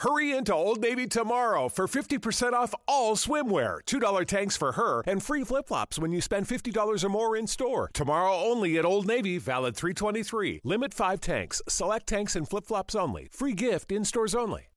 Hurry into Old Navy tomorrow for 50% off all swimwear, $2 tanks for her, and free flip flops when you spend $50 or more in store. Tomorrow only at Old Navy, valid 323. Limit 5 tanks, select tanks and flip flops only. Free gift in stores only.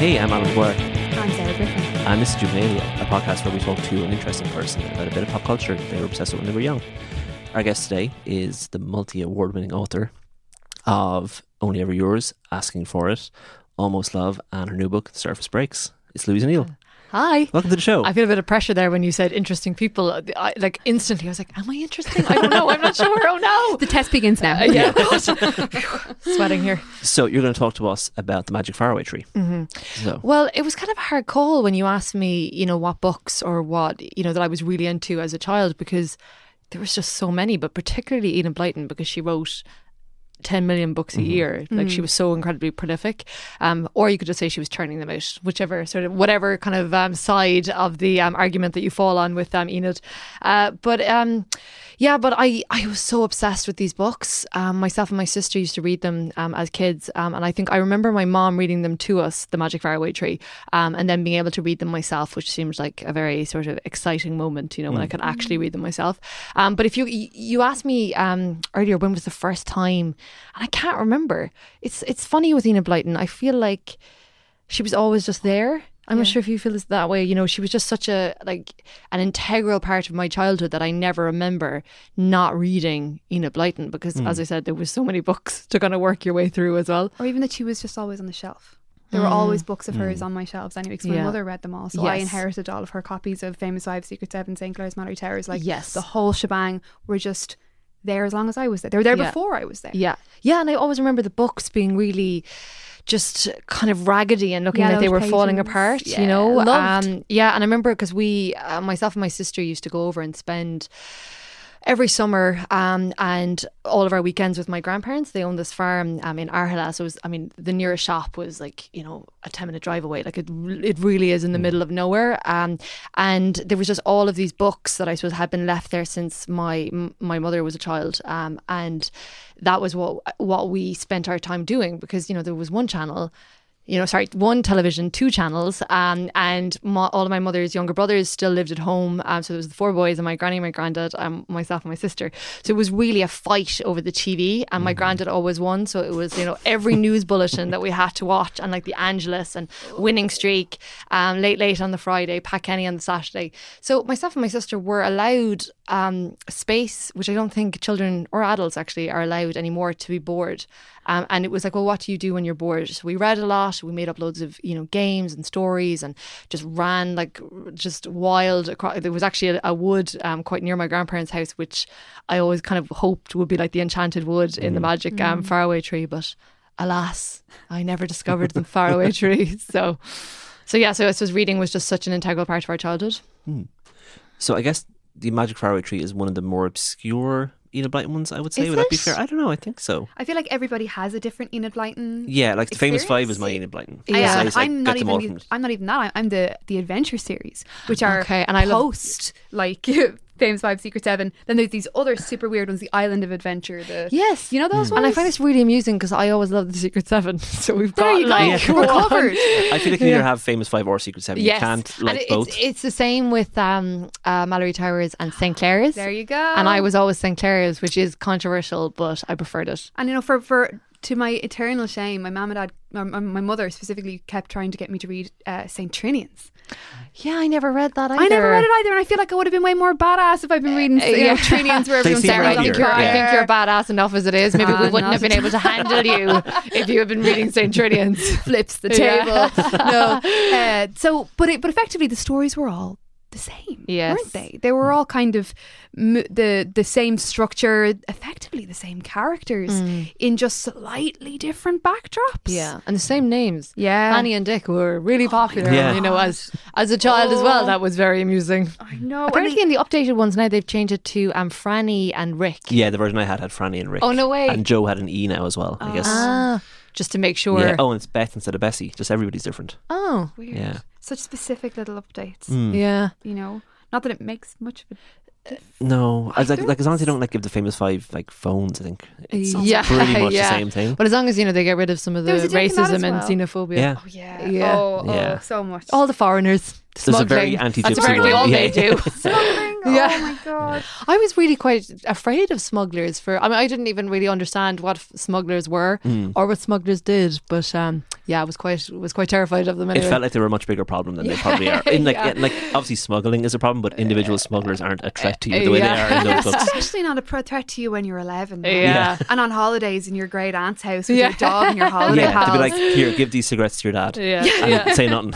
Hey, I'm Alan McGuire, I'm Sarah Griffin. and this is Juvenalia, a podcast where we talk to an interesting person about a bit of pop culture they were obsessed with when they were young. Our guest today is the multi award winning author of Only Ever Yours, Asking for It, Almost Love, and her new book, The Surface Breaks. It's Louise O'Neill. Hi. Welcome to the show. I feel a bit of pressure there when you said interesting people. I, like instantly, I was like, "Am I interesting? I don't know. I'm not sure. Oh no." The test begins now. Uh, yeah, sweating here. So, you're going to talk to us about the Magic Faraway Tree. Mm-hmm. So, Well, it was kind of a hard call when you asked me, you know, what books or what you know that I was really into as a child because there was just so many, but particularly Enid Blyton because she wrote 10 million books a year. Like she was so incredibly prolific. Um, or you could just say she was churning them out, whichever sort of, whatever kind of um, side of the um, argument that you fall on with um, Enid. Uh, but um, yeah, but I, I was so obsessed with these books. Um, myself and my sister used to read them um, as kids. Um, and I think I remember my mom reading them to us, The Magic Faraway Tree, um, and then being able to read them myself, which seemed like a very sort of exciting moment, you know, when I could actually read them myself. Um, but if you you asked me um, earlier, when was the first time, and I can't remember. It's it's funny with Enid Blyton. I feel like she was always just there. I'm not sure if you feel this that way. You know, she was just such a like an integral part of my childhood that I never remember not reading Enid Blyton because, hmm. as I said, there was so many books to kind of work your way through as well. Or even that she was just always on the shelf. There were hmm. always books of hmm. hers on my shelves anyway, because my Yeah. mother read them all. So I inherited all of her copies of Famous Five, Secret Seven, St. Clair's Malory Towers. Like, Yes. the whole shebang were just there as long as I was there. They were there Yeah. before I was there. Yeah, yeah, and I always remember the books being really just kind of raggedy and looking Yeah, like they were falling apart. Yeah, you know, um, yeah, and I remember because we, uh, myself and my sister, used to go over and spend. Every summer, um, and all of our weekends with my grandparents. They own this farm um, in Arhela. So it was, I mean, the nearest shop was like you know a ten minute drive away. Like it, it really is in the middle of nowhere. Um, and there was just all of these books that I suppose had been left there since my m- my mother was a child. Um, and that was what what we spent our time doing because you know there was one channel you know, sorry, one television, two channels, um, and my, all of my mother's younger brothers still lived at home. Um, so there was the four boys and my granny, my granddad, um, myself, and my sister. So it was really a fight over the TV, and my granddad always won. So it was, you know, every news bulletin that we had to watch, and like the Angelus and Winning Streak, um, late late on the Friday, Pat Kenny on the Saturday. So myself and my sister were allowed um, space, which I don't think children or adults actually are allowed anymore to be bored. Um, and it was like, well, what do you do when you're bored? So we read a lot. We made up loads of you know games and stories, and just ran like just wild. Across. There was actually a, a wood um, quite near my grandparents' house, which I always kind of hoped would be like the enchanted wood in the magic um, faraway tree, but alas, I never discovered the faraway tree. So, so yeah, so I suppose reading was just such an integral part of our childhood. so I guess the Magic Faraway Tree is one of the more obscure Enid Blyton ones, I would say. Is would that be fair? I don't know. I think so. I feel like everybody has a different Enid Blyton. Yeah, like the famous five is my Enid Blyton. Yeah. So And I'm not even. The, from. I'm not even that. I'm the the adventure series, which are Okay, and I love- post like Famous Five, Secret Seven. Then there's these other super weird ones, the Island of Adventure. The Yes, you know those ones. And I find this really amusing because I always loved the Secret Seven. So we've There got you go. like We're covered. I feel like you either have famous five or secret seven. Yes, You can't and like it's, both. it's the same with um, uh, Malory Towers and St Clair's. There you go. And I was always St Clair's, which is controversial, but I preferred it. And you know, for for to my eternal shame, my mum and dad, my, my my mother specifically, kept trying to get me to read uh, Saint Trinians. Yeah, I never read that either. I never read it either, and I feel like I would have been way more badass if I'd been reading you know, yeah. Trinians where They everyone's seem Sarah, I right think, here, you're, I think you're badass enough as it is. Maybe we Ah, wouldn't have been able to handle you if you had been reading St. Trinians. flips the Yeah. table. no, uh, so but it, but effectively the stories were all the same, Yes. weren't they? They were all kind of m- the the same structure, effectively the same characters in just slightly different backdrops. Yeah, and the same names. Yeah. Fanny and Dick were really popular. Yeah. You know, as as a child as well, Oh. that was very amusing. I know. Apparently, they- in the updated ones now, they've changed it to um, Franny and Rick. yeah, the version I had had Franny and Rick. Oh, no way. And Joe had an E now as well. I guess. Ah, just to make sure. Yeah. Oh, and it's Beth instead of Bessie. Just everybody's different. Oh, Weird. Yeah. Such specific little updates. Mm. yeah. You know, not that it makes much of a No, as like, like as long as they don't like give the famous five like phones, I think it's Yeah, pretty much yeah. the same thing. But as long as you know they get rid of some of the There was a dick in that racism as and xenophobia. Yeah. Oh yeah. Yeah. Oh, oh, Yeah. so much. All the foreigners. There's a very anti-gypsy That's apparently one. Yeah. they do. smuggling. Yeah. Oh my god. I was really quite afraid of smugglers for I mean I didn't even really understand what f- smugglers were Mm. or what smugglers did but um yeah I was quite was quite terrified of them It felt like they were a much bigger problem than they probably are. In like, Yeah. yeah, like obviously smuggling is a problem, but individual smugglers aren't a threat to you the way Yeah. they are in those books. Especially not a threat to you when you're 11. yeah. And on holidays in your great aunt's house with Yeah. your dog and your holiday Yeah, pals. to be like, here, give these cigarettes to your dad, Yeah. and yeah. say nothing.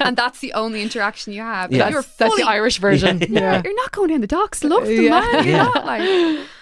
and that's the only interaction you have. Yeah. You're That's, that's fully, the Irish version. yeah. You're not going in the docks to look for them, Yeah. man. You're Yeah. not like.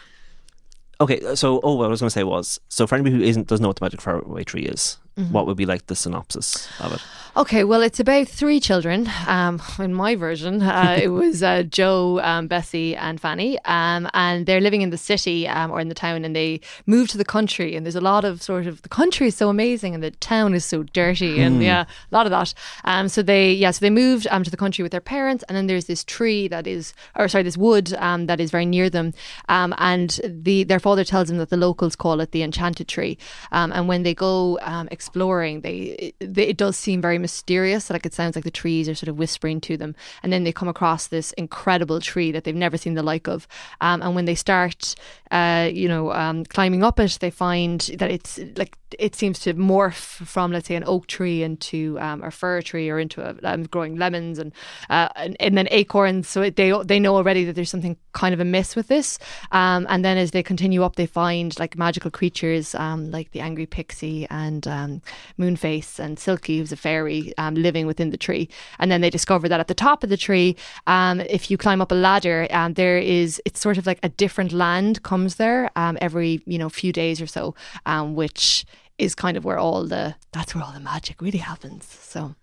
Okay, uh, so oh, what I was going to say was, so for anybody who isn't doesn't know what the magic faraway tree is, Mm-hmm. what would be like the synopsis of it? Okay, well, it's about three children. Um, in my version, uh, it was uh, Joe, um, Bessie, and Fanny, um, and they're living in the city um, or in the town, and they move to the country. And there's a lot of sort of the country is so amazing, and the town is so dirty, and yeah, a lot of that. Um, so they, yeah, so they moved um, to the country with their parents, and then there's this tree that is, or sorry, this wood um, that is very near them, um, and the their father tells them that the locals call it the enchanted tree, um, and when they go um, exploring, they, they it does seem very mysterious. Like it sounds like the trees are sort of whispering to them, and then they come across this incredible tree that they've never seen the like of. Um, and when they start, uh, you know, um, climbing up it, they find that it's like it seems to morph from, let's say, an oak tree into um, a fir tree or into a um, growing lemons and, uh, and and then acorns. So it, they they know already that there's something kind of amiss with this. Um, and then as they continue up, they find like magical creatures um, like the angry pixie and um, Moonface and Silky, who's a fairy, um, living within the tree. And then they discover that at the top of the tree, um, if you climb up a ladder, um, there is it's sort of like a different land comes there um, every you know few days or so, um, which is kind of where all the that's where all the magic really happens. So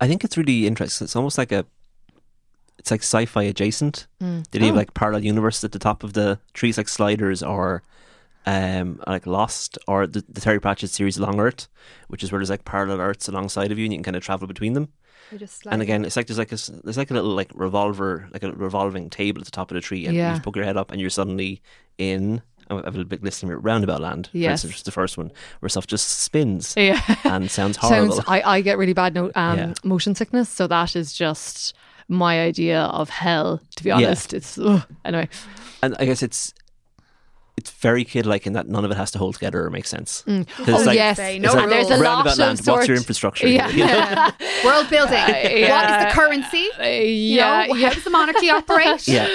I think it's really interesting. It's almost like a, it's like sci-fi adjacent. Mm. Did have Oh. like parallel universe at the top of the trees, like Sliders or, um, like Lost or the, the Terry Pratchett series Long Earth, which is where there's like parallel Earths alongside of you, and you can kind of travel between them. And again, it's like there's like a there's like a little like revolver, like a revolving table at the top of the tree, and you just poke your head up, and you're suddenly in. I have a little bit here, Roundabout Land. for Yes. instance, the first one where stuff just spins yeah. and sounds horrible. Sounds, I, I get really bad no, um, Yeah. motion sickness, so that is just my idea of hell. To be Yeah. honest, it's ugh. anyway. and I guess it's it's very kid like in that none of it has to hold together or make sense. 'Cause Oh it's like, yes, no like there's a rules. lot of land. sort. What's your infrastructure? Yeah. You know? world building. yeah. What is the currency? Uh, You yeah, know, yeah. how does the monarchy operate? yeah.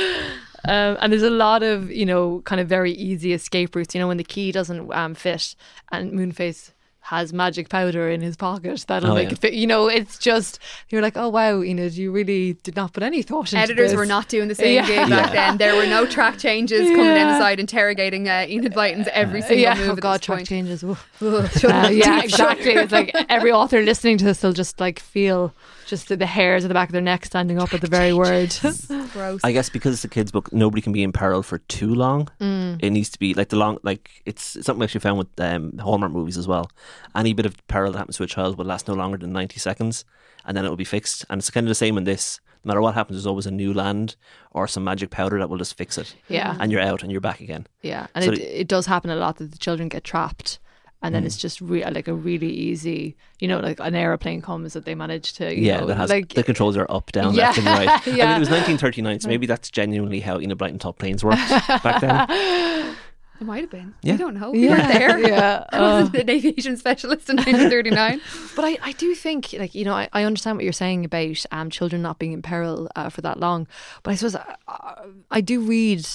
Um, and there's a lot of you know kind of very easy escape routes. You know when the key doesn't um, fit, and Moonface has magic powder in his pocket that'll Oh, make yeah. it fit. You know, it's just you're like, oh wow, you know, you really did not put any thought into Editors this. were not doing the same Yeah. gig back Yeah. then. There were no track changes coming down Yeah. the side, interrogating uh, Enid Blyton's every single yeah, move oh god, track point. changes. Uh, yeah, exactly. It's like every author listening to this will just like feel just the, the hairs at the back of their neck standing up at the very word. Gross. I guess because it's a kid's book, nobody can be in peril for too long. Mm. It needs to be like the long, like it's, it's something we actually found with um, Hallmark movies as well. Any bit of peril that happens to a child will last no longer than 90 seconds and then it will be fixed. And it's kind of the same in this. No matter what happens, there's always a new land or some magic powder that will just fix it. yeah, And you're out and you're back again. yeah, and So it, it does happen a lot that the children get trapped. And Mm. then it's just re- like a really easy, you know, like an aeroplane comes that they manage to, you yeah, know, has like the controls are up, down, Yeah. left, and right. I mean, it was 1939, so maybe that's genuinely how Enid Blyton top planes worked back then. It might have been. Yeah. We don't know. We weren't there. yeah. I wasn't an aviation specialist in 1939. But I, I do think, like, you know, I, I understand what you're saying about um, children not being in peril uh, for that long. But I suppose I, I, I do read,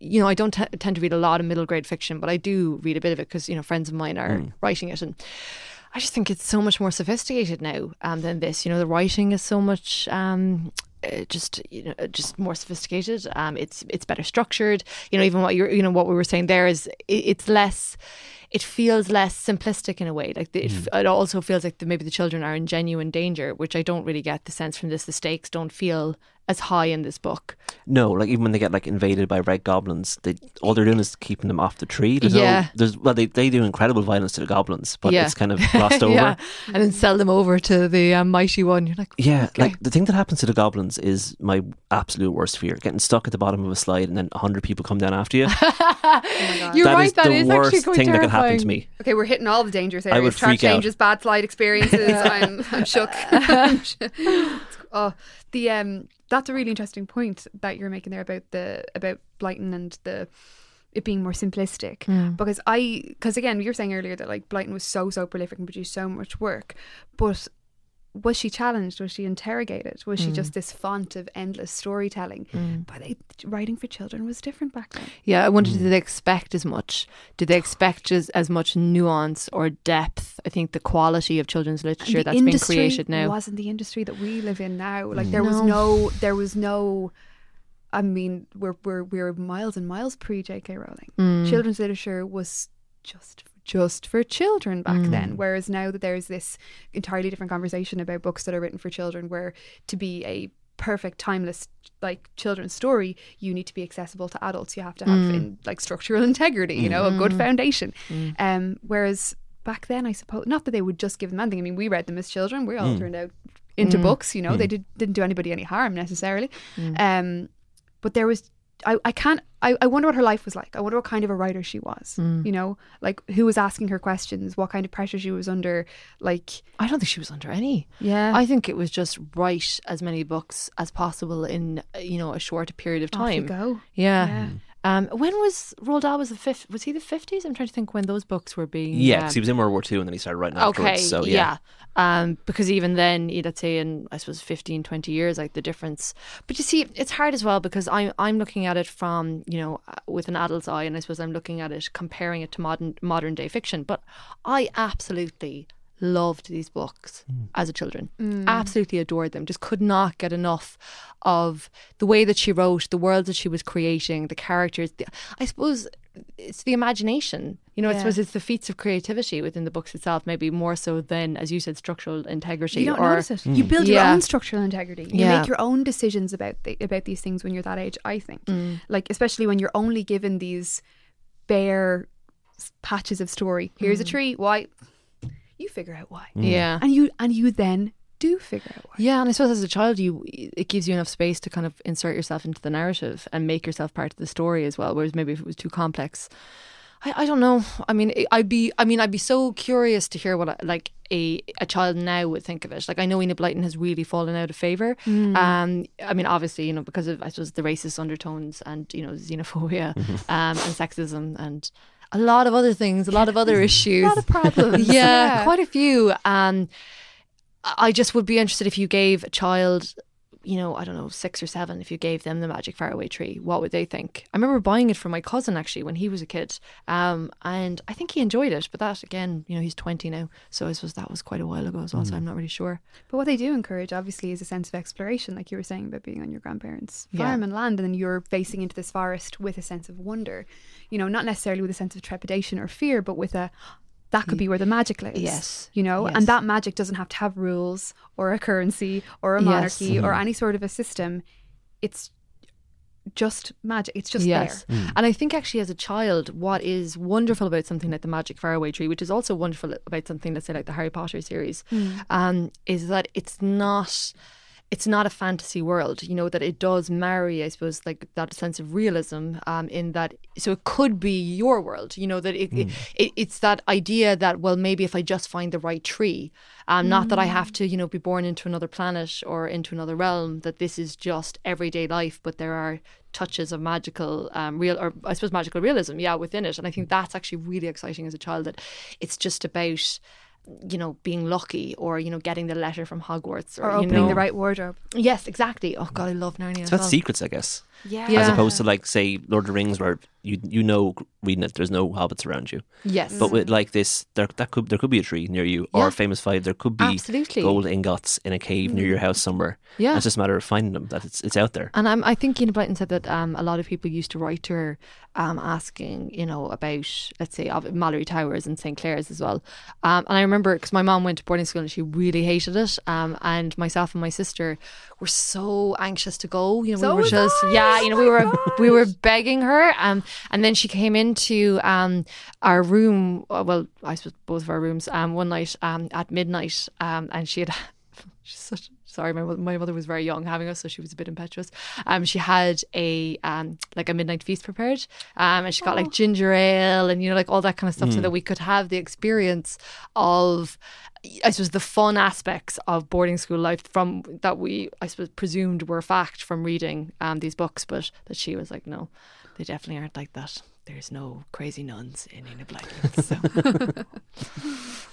you know, I don't t- tend to read a lot of middle grade fiction, but I do read a bit of it because, you know, friends of mine are writing it. And I just think it's so much more sophisticated now um, than this. You know, the writing is so much. Um, uh, just you know, uh, just more sophisticated. Um, it's it's better structured. You know, even what you're, you know, what we were saying there is it, it's less. It feels less simplistic in a way. Like the, it, f- it also feels like the, maybe the children are in genuine danger, which I don't really get the sense from this. The stakes don't feel as high in this book. No, like even when they get like invaded by red goblins, they all they're doing is keeping them off the tree. There's Yeah. no, there's well, they, they do incredible violence to the goblins, but Yeah. it's kind of glossed over. yeah, and then sell them over to the um, mighty one. You're like, Yeah, Okay. like the thing that happens to the goblins is my absolute worst fear: getting stuck at the bottom of a slide and then hundred people come down after you. you're That right. is that the is actually worst quite thing that could happen to terrifying. me. Okay, we're hitting all the dangerous I areas. would Track freak out. changes, bad flight experiences. I'm, I'm shook. Oh, the um, that's a really interesting point that you're making there about the about Blyton and the it being more simplistic. Because I, because again, you were saying earlier that like Blyton was so so prolific and produced so much work, but was she challenged? Was she interrogated? Was she just mm. this font of endless storytelling? Mm. But they, writing for children was different back then. Yeah, I wonder did mm. they expect as much? Did they expect as, as much nuance or depth? I think the quality of children's literature the that's been created now. wasn't the industry that we live in now. Like there was no, there was no. I mean, we're we're we're miles and miles pre J.K. Rowling. Mm. Children's literature was just just for children back Mm. then. Whereas now that there's this entirely different conversation about books that are written for children, where to be a perfect timeless like children's story you need to be accessible to adults. You have to have Mm. in, like structural integrity you know a good foundation. Um whereas back then i suppose not that they would just give them anything. I mean we read them as children. We all turned out into books you know. They did, didn't do anybody any harm necessarily. Um but there was I, I can't I, I wonder what her life was like. I wonder what kind of a writer she was. Hmm. You know, like who was asking her questions, what kind of pressure she was under. Like I don't think she was under any. Yeah. I think it was just write as many books as possible in you know a short period of off you time. go. Yeah. Yeah. Hmm. Um, when was Roald Dahl was the fifth? Was he the fifties? I'm trying to think when those books were being. Yeah, um, he was in World War Two and then he started writing. Okay, so yeah. yeah, Um, because even then, let's say in I suppose 15, 20 years, like the difference. But you see, it's hard as well because I'm I'm looking at it from you know uh, with an adult's eye, and I suppose I'm looking at it comparing it to modern modern day fiction. But I absolutely loved these books as a children. Absolutely adored them. Just could not get enough of the way that she wrote, the world that she was creating, the characters. The, I suppose it's the imagination. You know, I Yeah. suppose it's the feats of creativity within the books itself, maybe more so than, as you said, structural integrity. You don't or notice it. You build your own structural integrity. You Yeah. make your own decisions about the, about these things when you're that age. I think, Mm. like especially when you're only given these bare patches of story. Here's Mm. a tree. Why? You figure out why, Yeah. and you and you then do figure out why. Yeah, and I suppose as a child, you it gives you enough space to kind of insert yourself into the narrative and make yourself part of the story as well. Whereas maybe if it was too complex, I, I don't know. I mean, I'd be I mean I'd be so curious to hear what a- like a a child now would think of it. Like I know Enid Blyton has really fallen out of favor. Um, I mean, obviously, you know, because of I suppose the racist undertones and you know xenophobia um, and sexism and. A lot of other things, a lot of other issues. A lot of problems. yeah, quite a few. Um, I just would be interested if you gave a child, you know, I don't know, six or seven, if you gave them the Magic Faraway Tree, what would they think? I remember buying it for my cousin actually when he was a kid, um, and I think he enjoyed it. But that again, you know, he's twenty now, so I suppose that was quite a while ago as well. So I'm not really sure. But what they do encourage, obviously, is a sense of exploration, like you were saying about being on your grandparents' Yeah. farm and land, and then you're facing into this forest with a sense of wonder. You know, not necessarily with a sense of trepidation or fear, but with a that could be where the magic lives. Yes. You know, Yes. and that magic doesn't have to have rules or a currency or a Yes. monarchy or mm-hmm. any sort of a system. It's just magic. It's just yes. there. Mm. And I think actually as a child, what is wonderful about something like the Magic Faraway Tree, which is also wonderful about something, let's say like the Harry Potter series, mm. um, is that it's not it's not a fantasy world, you know, that it does marry, I suppose, like that sense of realism um, in that. So it could be your world, you know, that it, it, it it's that idea that, well, maybe if I just find the right tree, um, not that I have to, you know, be born into another planet or into another realm, that this is just everyday life, but there are touches of magical um, real or I suppose magical realism yeah within it. And I think that's actually really exciting as a child that it's just about you know being lucky or you know getting the letter from Hogwarts or, Or you opening know- the right wardrobe. yes exactly oh god I love Narnia it's as about well. secrets, I guess. Yeah. as opposed to like say Lord of the Rings, where you you know reading it, there's no hobbits around you. Yes. But with like this, there that could there could be a tree near you, or Yeah. famous five. There could be Absolutely. gold ingots in a cave near your house somewhere. Yeah. it's just a matter of finding them. That it's it's out there. And I'm, I think Una Blyton said that um, a lot of people used to write to her um, asking, you know, about, let's say, of Malory Towers and St. Clair's as well. Um, and I remember because my mom went to boarding school and she really hated it. Um, and myself and my sister were so anxious to go. You know, So we were just, I. yeah, you know, we Oh were my we were begging her. Um, and then she came into um, our room, uh, well, I suppose both of our rooms, um, one night um, at midnight. Um, and she had, she's such, sorry, my, my mother was very young having us, so she was a bit impetuous. Um, she had a, um, like a midnight feast prepared. Um, and she got like ginger ale and, you know, like all that kind of stuff so that we could have the experience of, I suppose, the fun aspects of boarding school life from that we, I suppose, presumed were fact from reading um, these books, but that she was like, no, they definitely aren't like that. There's no crazy nuns in Una Blyton. So.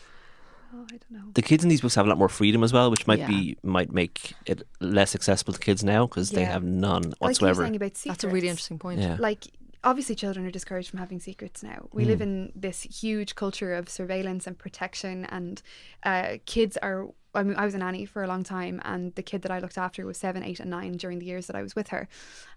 Oh, I don't know. The kids in these books have a lot more freedom as well, which might Yeah. be might make it less accessible to kids now because they have none Like you whatsoever. were saying about secrets. That's a really interesting point. yeah, like obviously children are discouraged from having secrets now we Hmm. live in this huge culture of surveillance and protection and uh, kids are I mean, I was a nanny for a long time, and the kid that I looked after was seven, eight, and nine during the years that I was with her,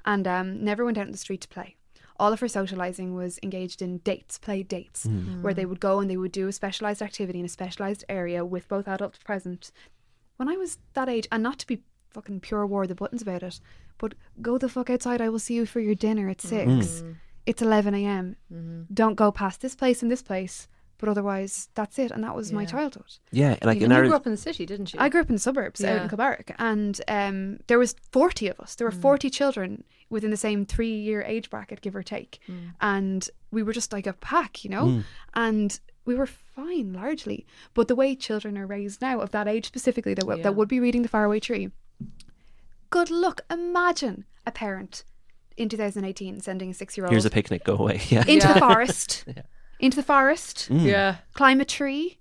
and um, never went out in the street to play. All of her socializing was engaged in dates, play dates, where they would go and they would do a specialized activity in a specialized area with both adults present. When I was that age, and not to be fucking pure war the buttons about it, but go the fuck outside. I will see you for your dinner at 6 mm. Mm. It's eleven a.m. Mm-hmm. Don't go past this place and this place. But otherwise, that's it. And that was my childhood. yeah, like You in our grew up in the city, didn't you? I grew up in the suburbs out Yeah. in Kilbarrack, and um, there was forty of us. There were mm. forty children within the same three-year age bracket, give or take, and we were just like a pack, you know. And we were fine largely, but the way children are raised now, of that age specifically, that w- Yeah. that would be reading the Faraway Tree. Good luck. Imagine a parent in 2018 sending a six-year-old here's a picnic, go away. Yeah, into Yeah. the forest, yeah. into the forest, mm. yeah. climb a tree.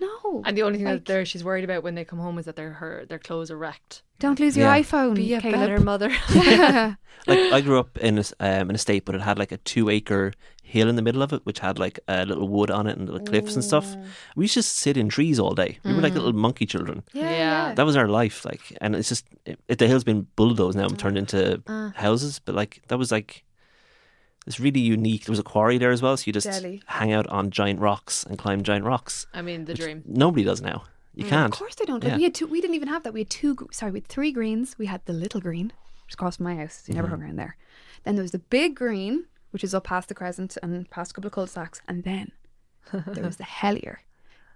No, And the only thing Like- that there she's worried about when they come home is that their her their clothes are wrecked. Don't lose your Yeah. iPhone. Be a Caleb. better mother. Yeah. like I grew up in a, s- um, an estate, but it had like a two acre hill in the middle of it, which had like a little wood on it and little cliffs and stuff. Mm. We used to just sit in trees all day. We were like little mm. monkey children. Yeah, Yeah. yeah. That was our life, like, and it's just it, it- the hill's been bulldozed now and turned into mm. uh. houses. But like that was like it's really unique. There was a quarry there as well, so you just Delhi. hang out on giant rocks and climb giant rocks. I mean, the dream. Nobody does now. You mm, can't. Of course they don't. Yeah. we had two. We didn't even have that. We had two. Sorry, we had three greens. We had the little green, which is across from my house. So you never mm-hmm. hung around there. Then there was the big green, which is up past the crescent and past a couple of cul-de-sacs. And then there was the hellier,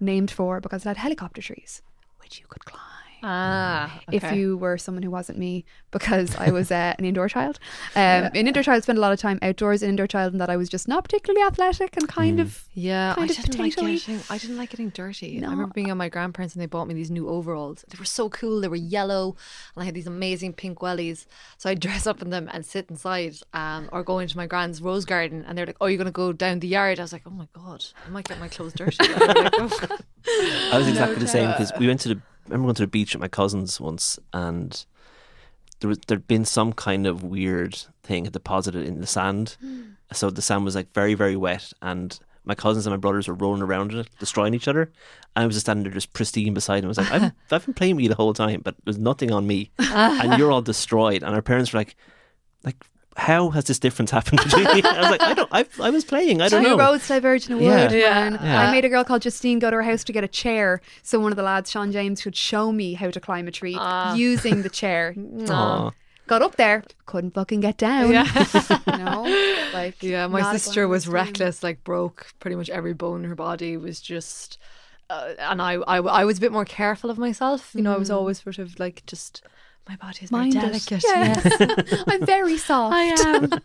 named for because it had helicopter trees, which you could climb. Ah, If you were someone who wasn't me, because I was uh, an indoor child, um, an indoor child spent a lot of time outdoors. An indoor child, and that I was just not particularly athletic and kind of Yeah, kind I of didn't like getting. I didn't like getting dirty. No. I remember being at my grandparents and they bought me these new overalls. They were so cool. They were yellow, and I had these amazing pink wellies. So I'd dress up in them and sit inside, um, or go into my grand's rose garden. And they're like, "Oh, you're gonna go down the yard?" I was like, "Oh my god, I might get my clothes dirty." And like, "Oh." I was exactly the same because we went to the. I remember going to the beach at my cousins once, and there was there'd been some kind of weird thing had deposited in the sand, hmm. so the sand was like very very wet, and my cousins and my brothers were rolling around in it, destroying each other, and I was just standing there just pristine beside them. I was like, I've, I've been playing with you the whole time, but there's nothing on me, and you're all destroyed. And our parents were like, like. How has this difference happened between me? I was like, I don't. I, I was playing. I don't Two know. roads diverge in a wood. Yeah. Yeah. man. Yeah. I made a girl called Justine go to her house to get a chair so one of the lads, Sean James, could show me how to climb a tree Ah. using the chair. Aw. Got up there, couldn't fucking get down. Yeah. you know, like Yeah, my sister was glamorous reckless, like broke pretty much every bone in her body was just. Uh, and I, I, I was a bit more careful of myself. You know, I was always sort of like just my body is very Mind it. delicate. Yes. I'm very soft. I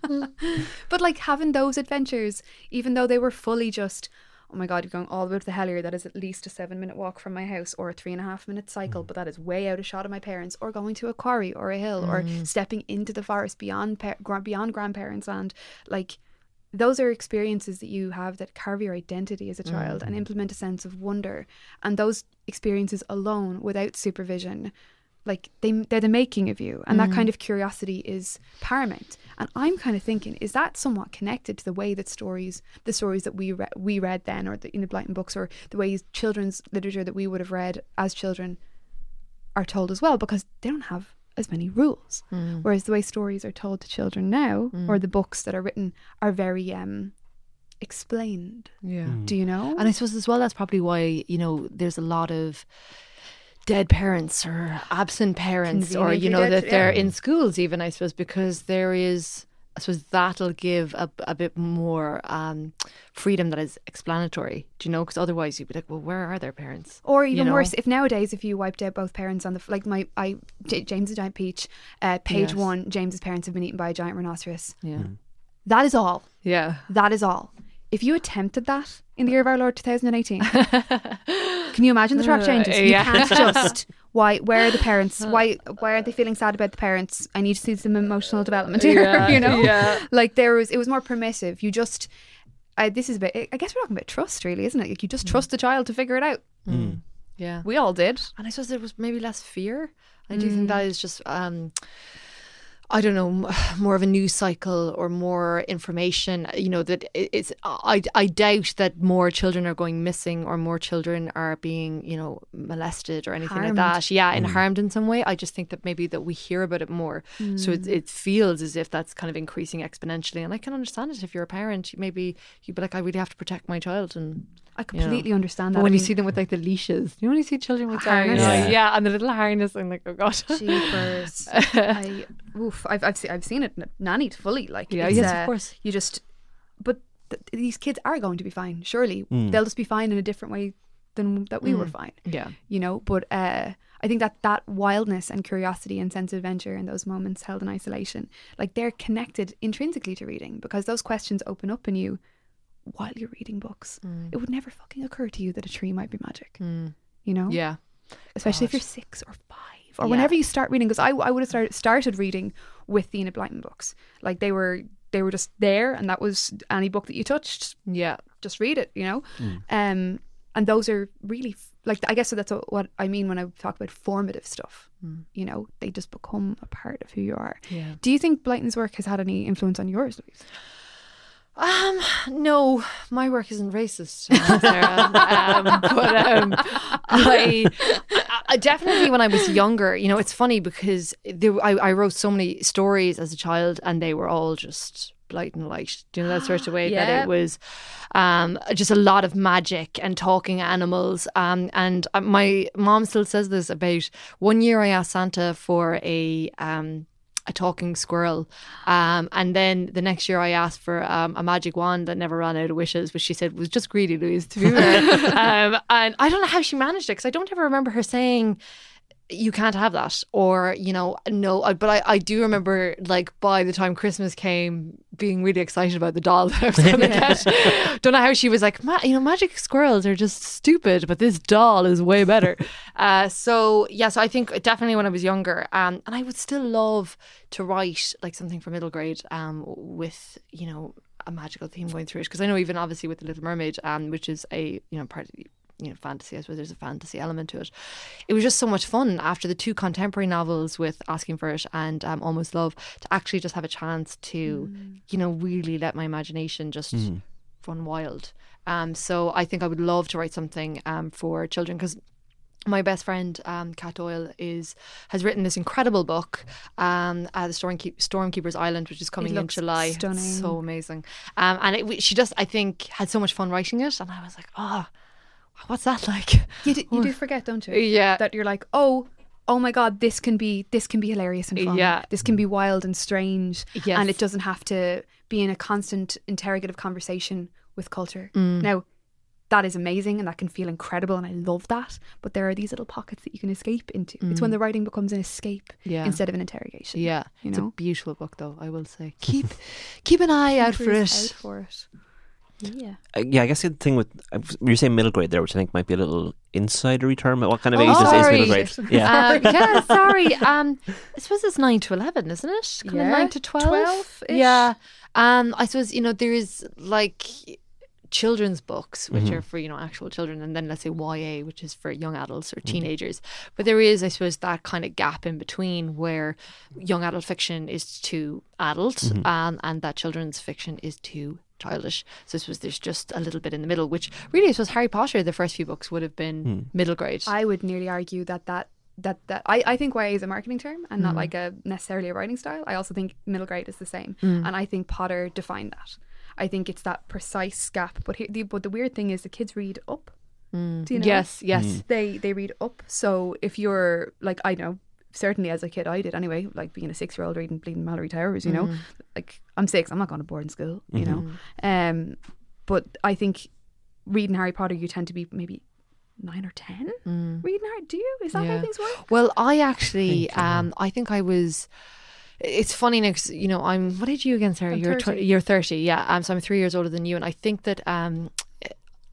am. But like having those adventures, even though they were fully just, oh my god, you're going all the way to the Hellier, that is at least a seven minute walk from my house, or a three and a half minute cycle, mm. but that is way out of shot of my parents, or going to a quarry or a hill, or mm. stepping into the forest beyond pa- beyond grandparents' land, like. Those are experiences that you have that carve your identity as a child and mm. implement a sense of wonder. And those experiences alone, without supervision, like they they're the making of you, and that kind mm. of curiosity is paramount. And I'm kind of thinking, is that somewhat connected to the way that stories, the stories that we re- we read then, or the, in the Blyton books, or the ways children's literature that we would have read as children are told as well, because they don't have as many rules. Mm. Whereas the way stories are told to children now, or mm. the books that are written, are very um explained. Yeah. Do you know? And I suppose as well, that's probably why, you know, there's a lot of dead parents or absent parents or, you know, that they're yeah. in schools even, I suppose, because there is, I suppose that'll give a, a bit more um, freedom that is explanatory, do you know? Because otherwise you'd be like, well, where are their parents? Or you even know? worse, if nowadays if you wiped out both parents on the like my I J- James the giant peach, uh, page Yes. one, James's parents have been eaten by a giant rhinoceros. Yeah. That is all. Yeah. That is all. If you attempted that in the year of our Lord 2018, can you imagine the track uh, changes? You yeah. can't just why where are the parents? Why why are they feeling sad about the parents? I need to see some emotional development here. Yeah, you know, yeah. like there was it was more permissive. You just I, this is a bit. I guess we're talking about trust, really, isn't it? Like you just mm. trust the child to figure it out. Mm. Mm. Yeah. We all did. And I suppose there was maybe less fear. I do think that is just, um, I don't know, more of a news cycle or more information. You know that it's. I I doubt that more children are going missing or more children are being you know molested or anything Harmed. like that. Yeah, and mm. harmed in some way. I just think that maybe that we hear about it more, so it mm. it feels as if that's kind of increasing exponentially. And I can understand it if you're a parent. Maybe you'd be like, I really have to protect my child and. I completely understand that. But when I you see them with like the leashes, you know when you see children with Harness. harness, Yeah. yeah. and the little harness, and like, oh god, Jeepers. I, oof, I've, I've, seen, I've seen it n- nannied fully. Like, Yeah, it's, yes, of uh, course. You just, but th- these kids are going to be fine. Surely they'll just be fine in a different way than that we were fine. yeah, You know, but uh, I think that that wildness and curiosity and sense of adventure in those moments held in isolation, like they're connected intrinsically to reading because those questions open up in you while you're reading books. It would never fucking occur to you that a tree might be magic. You know, yeah, especially if you're six or five or Yeah. whenever you start reading because I, I would have started, started reading with the Enid Blyton books. Like they were they were just there and that was any book that you touched yeah, just read it you know? Um and those are really like I guess that's what I mean when I talk about formative stuff you know? They just become a part of who you are. Yeah. do you think Blyton's work has had any influence on yours Louise Um, no, my work isn't racist, Sarah. um, but um, I, I definitely when I was younger, you know, it's funny because there, I, I wrote so many stories as a child, and they were all just blight and light. Do you know that sort of way that it was um, just a lot of magic and talking animals. Um, and uh, my mom still says this about one year I asked Santa for a um, a talking squirrel. Um, and then the next year I asked for um, a magic wand that never ran out of wishes, which she said was just greedy, Louise, to be fair. um, and I don't know how she managed it because I don't ever remember her saying, you can't have that or you know no but I, I do remember like by the time christmas came being really excited about the doll that i was going to get. Don't know how she was like Ma- you know magic squirrels are just stupid but this doll is way better. Uh, so yeah so i think definitely when i was younger um, and i would still love to write like something for middle grade um, with you know a magical theme going through it because i know even obviously with the little mermaid um, which is a you know part of you know fantasy i suppose there's a fantasy element to it. It was just so much fun after the two contemporary novels with asking for it and um, almost love to actually just have a chance to you know really let my imagination just run wild. Um, so i think i would love to write something um, for children because my best friend um, Kat Doyle is has written this incredible book, um, uh, the Stormkeep- Stormkeeper's Island, which is coming in looks July. It's stunning. so amazing, um, and it, she just I think had so much fun writing it, and I was like, oh, what's that like? you do, you do forget don't you Yeah. that you're like oh oh my god this can be this can be hilarious and fun Yeah. this can be wild and strange Yes. and it doesn't have to be in a constant interrogative conversation with culture Mm. now that is amazing and that can feel incredible and I love that but there are these little pockets that you can escape into it's when the writing becomes an escape Mm. Yeah. instead of an interrogation Yeah, You it's a beautiful book, though. I will say, keep keep an eye out for it. out for it yeah Uh, yeah, I guess the thing with uh, you're saying middle grade there, which I think might be a little insidery term. What kind of Oh, age is, is middle grade? Yeah, Um, yeah, sorry. Um, I suppose it's nine to eleven, isn't it? Kind of Yeah, nine to twelve. 12-ish. Yeah. Um, I suppose you know there is like children's books, which are for you know actual children, and then let's say YA, which is for young adults or teenagers. But there is, I suppose, that kind of gap in between where young adult fiction is too adult, um, and that children's fiction is too childish. So this was there's just a little bit in the middle, which really I suppose Harry Potter, the first few books would have been middle grade. I would nearly argue that that that that I, I think YA is a marketing term and Mm. not like a necessarily a writing style. I also think middle grade is the same, Mm. and I think Potter defined that. I think it's that precise gap. But here, the, but the weird thing is the kids read up. Do you know? Yes, yes. they they read up. So if you're like I know certainly as a kid I did anyway, like being a six year old reading Bleeding Malory Towers, you know, like I'm six, I'm not going to boarding school, you know, um, but I think reading Harry Potter you tend to be maybe nine or ten reading Harry. Do you? Is that how things work? Well, I actually, um, I think I was. It's funny next, you know. I'm. What age are you again, Sarah? I'm you're 30. tw- you're thirty, yeah. Um, so I'm three years older than you, and I think that um,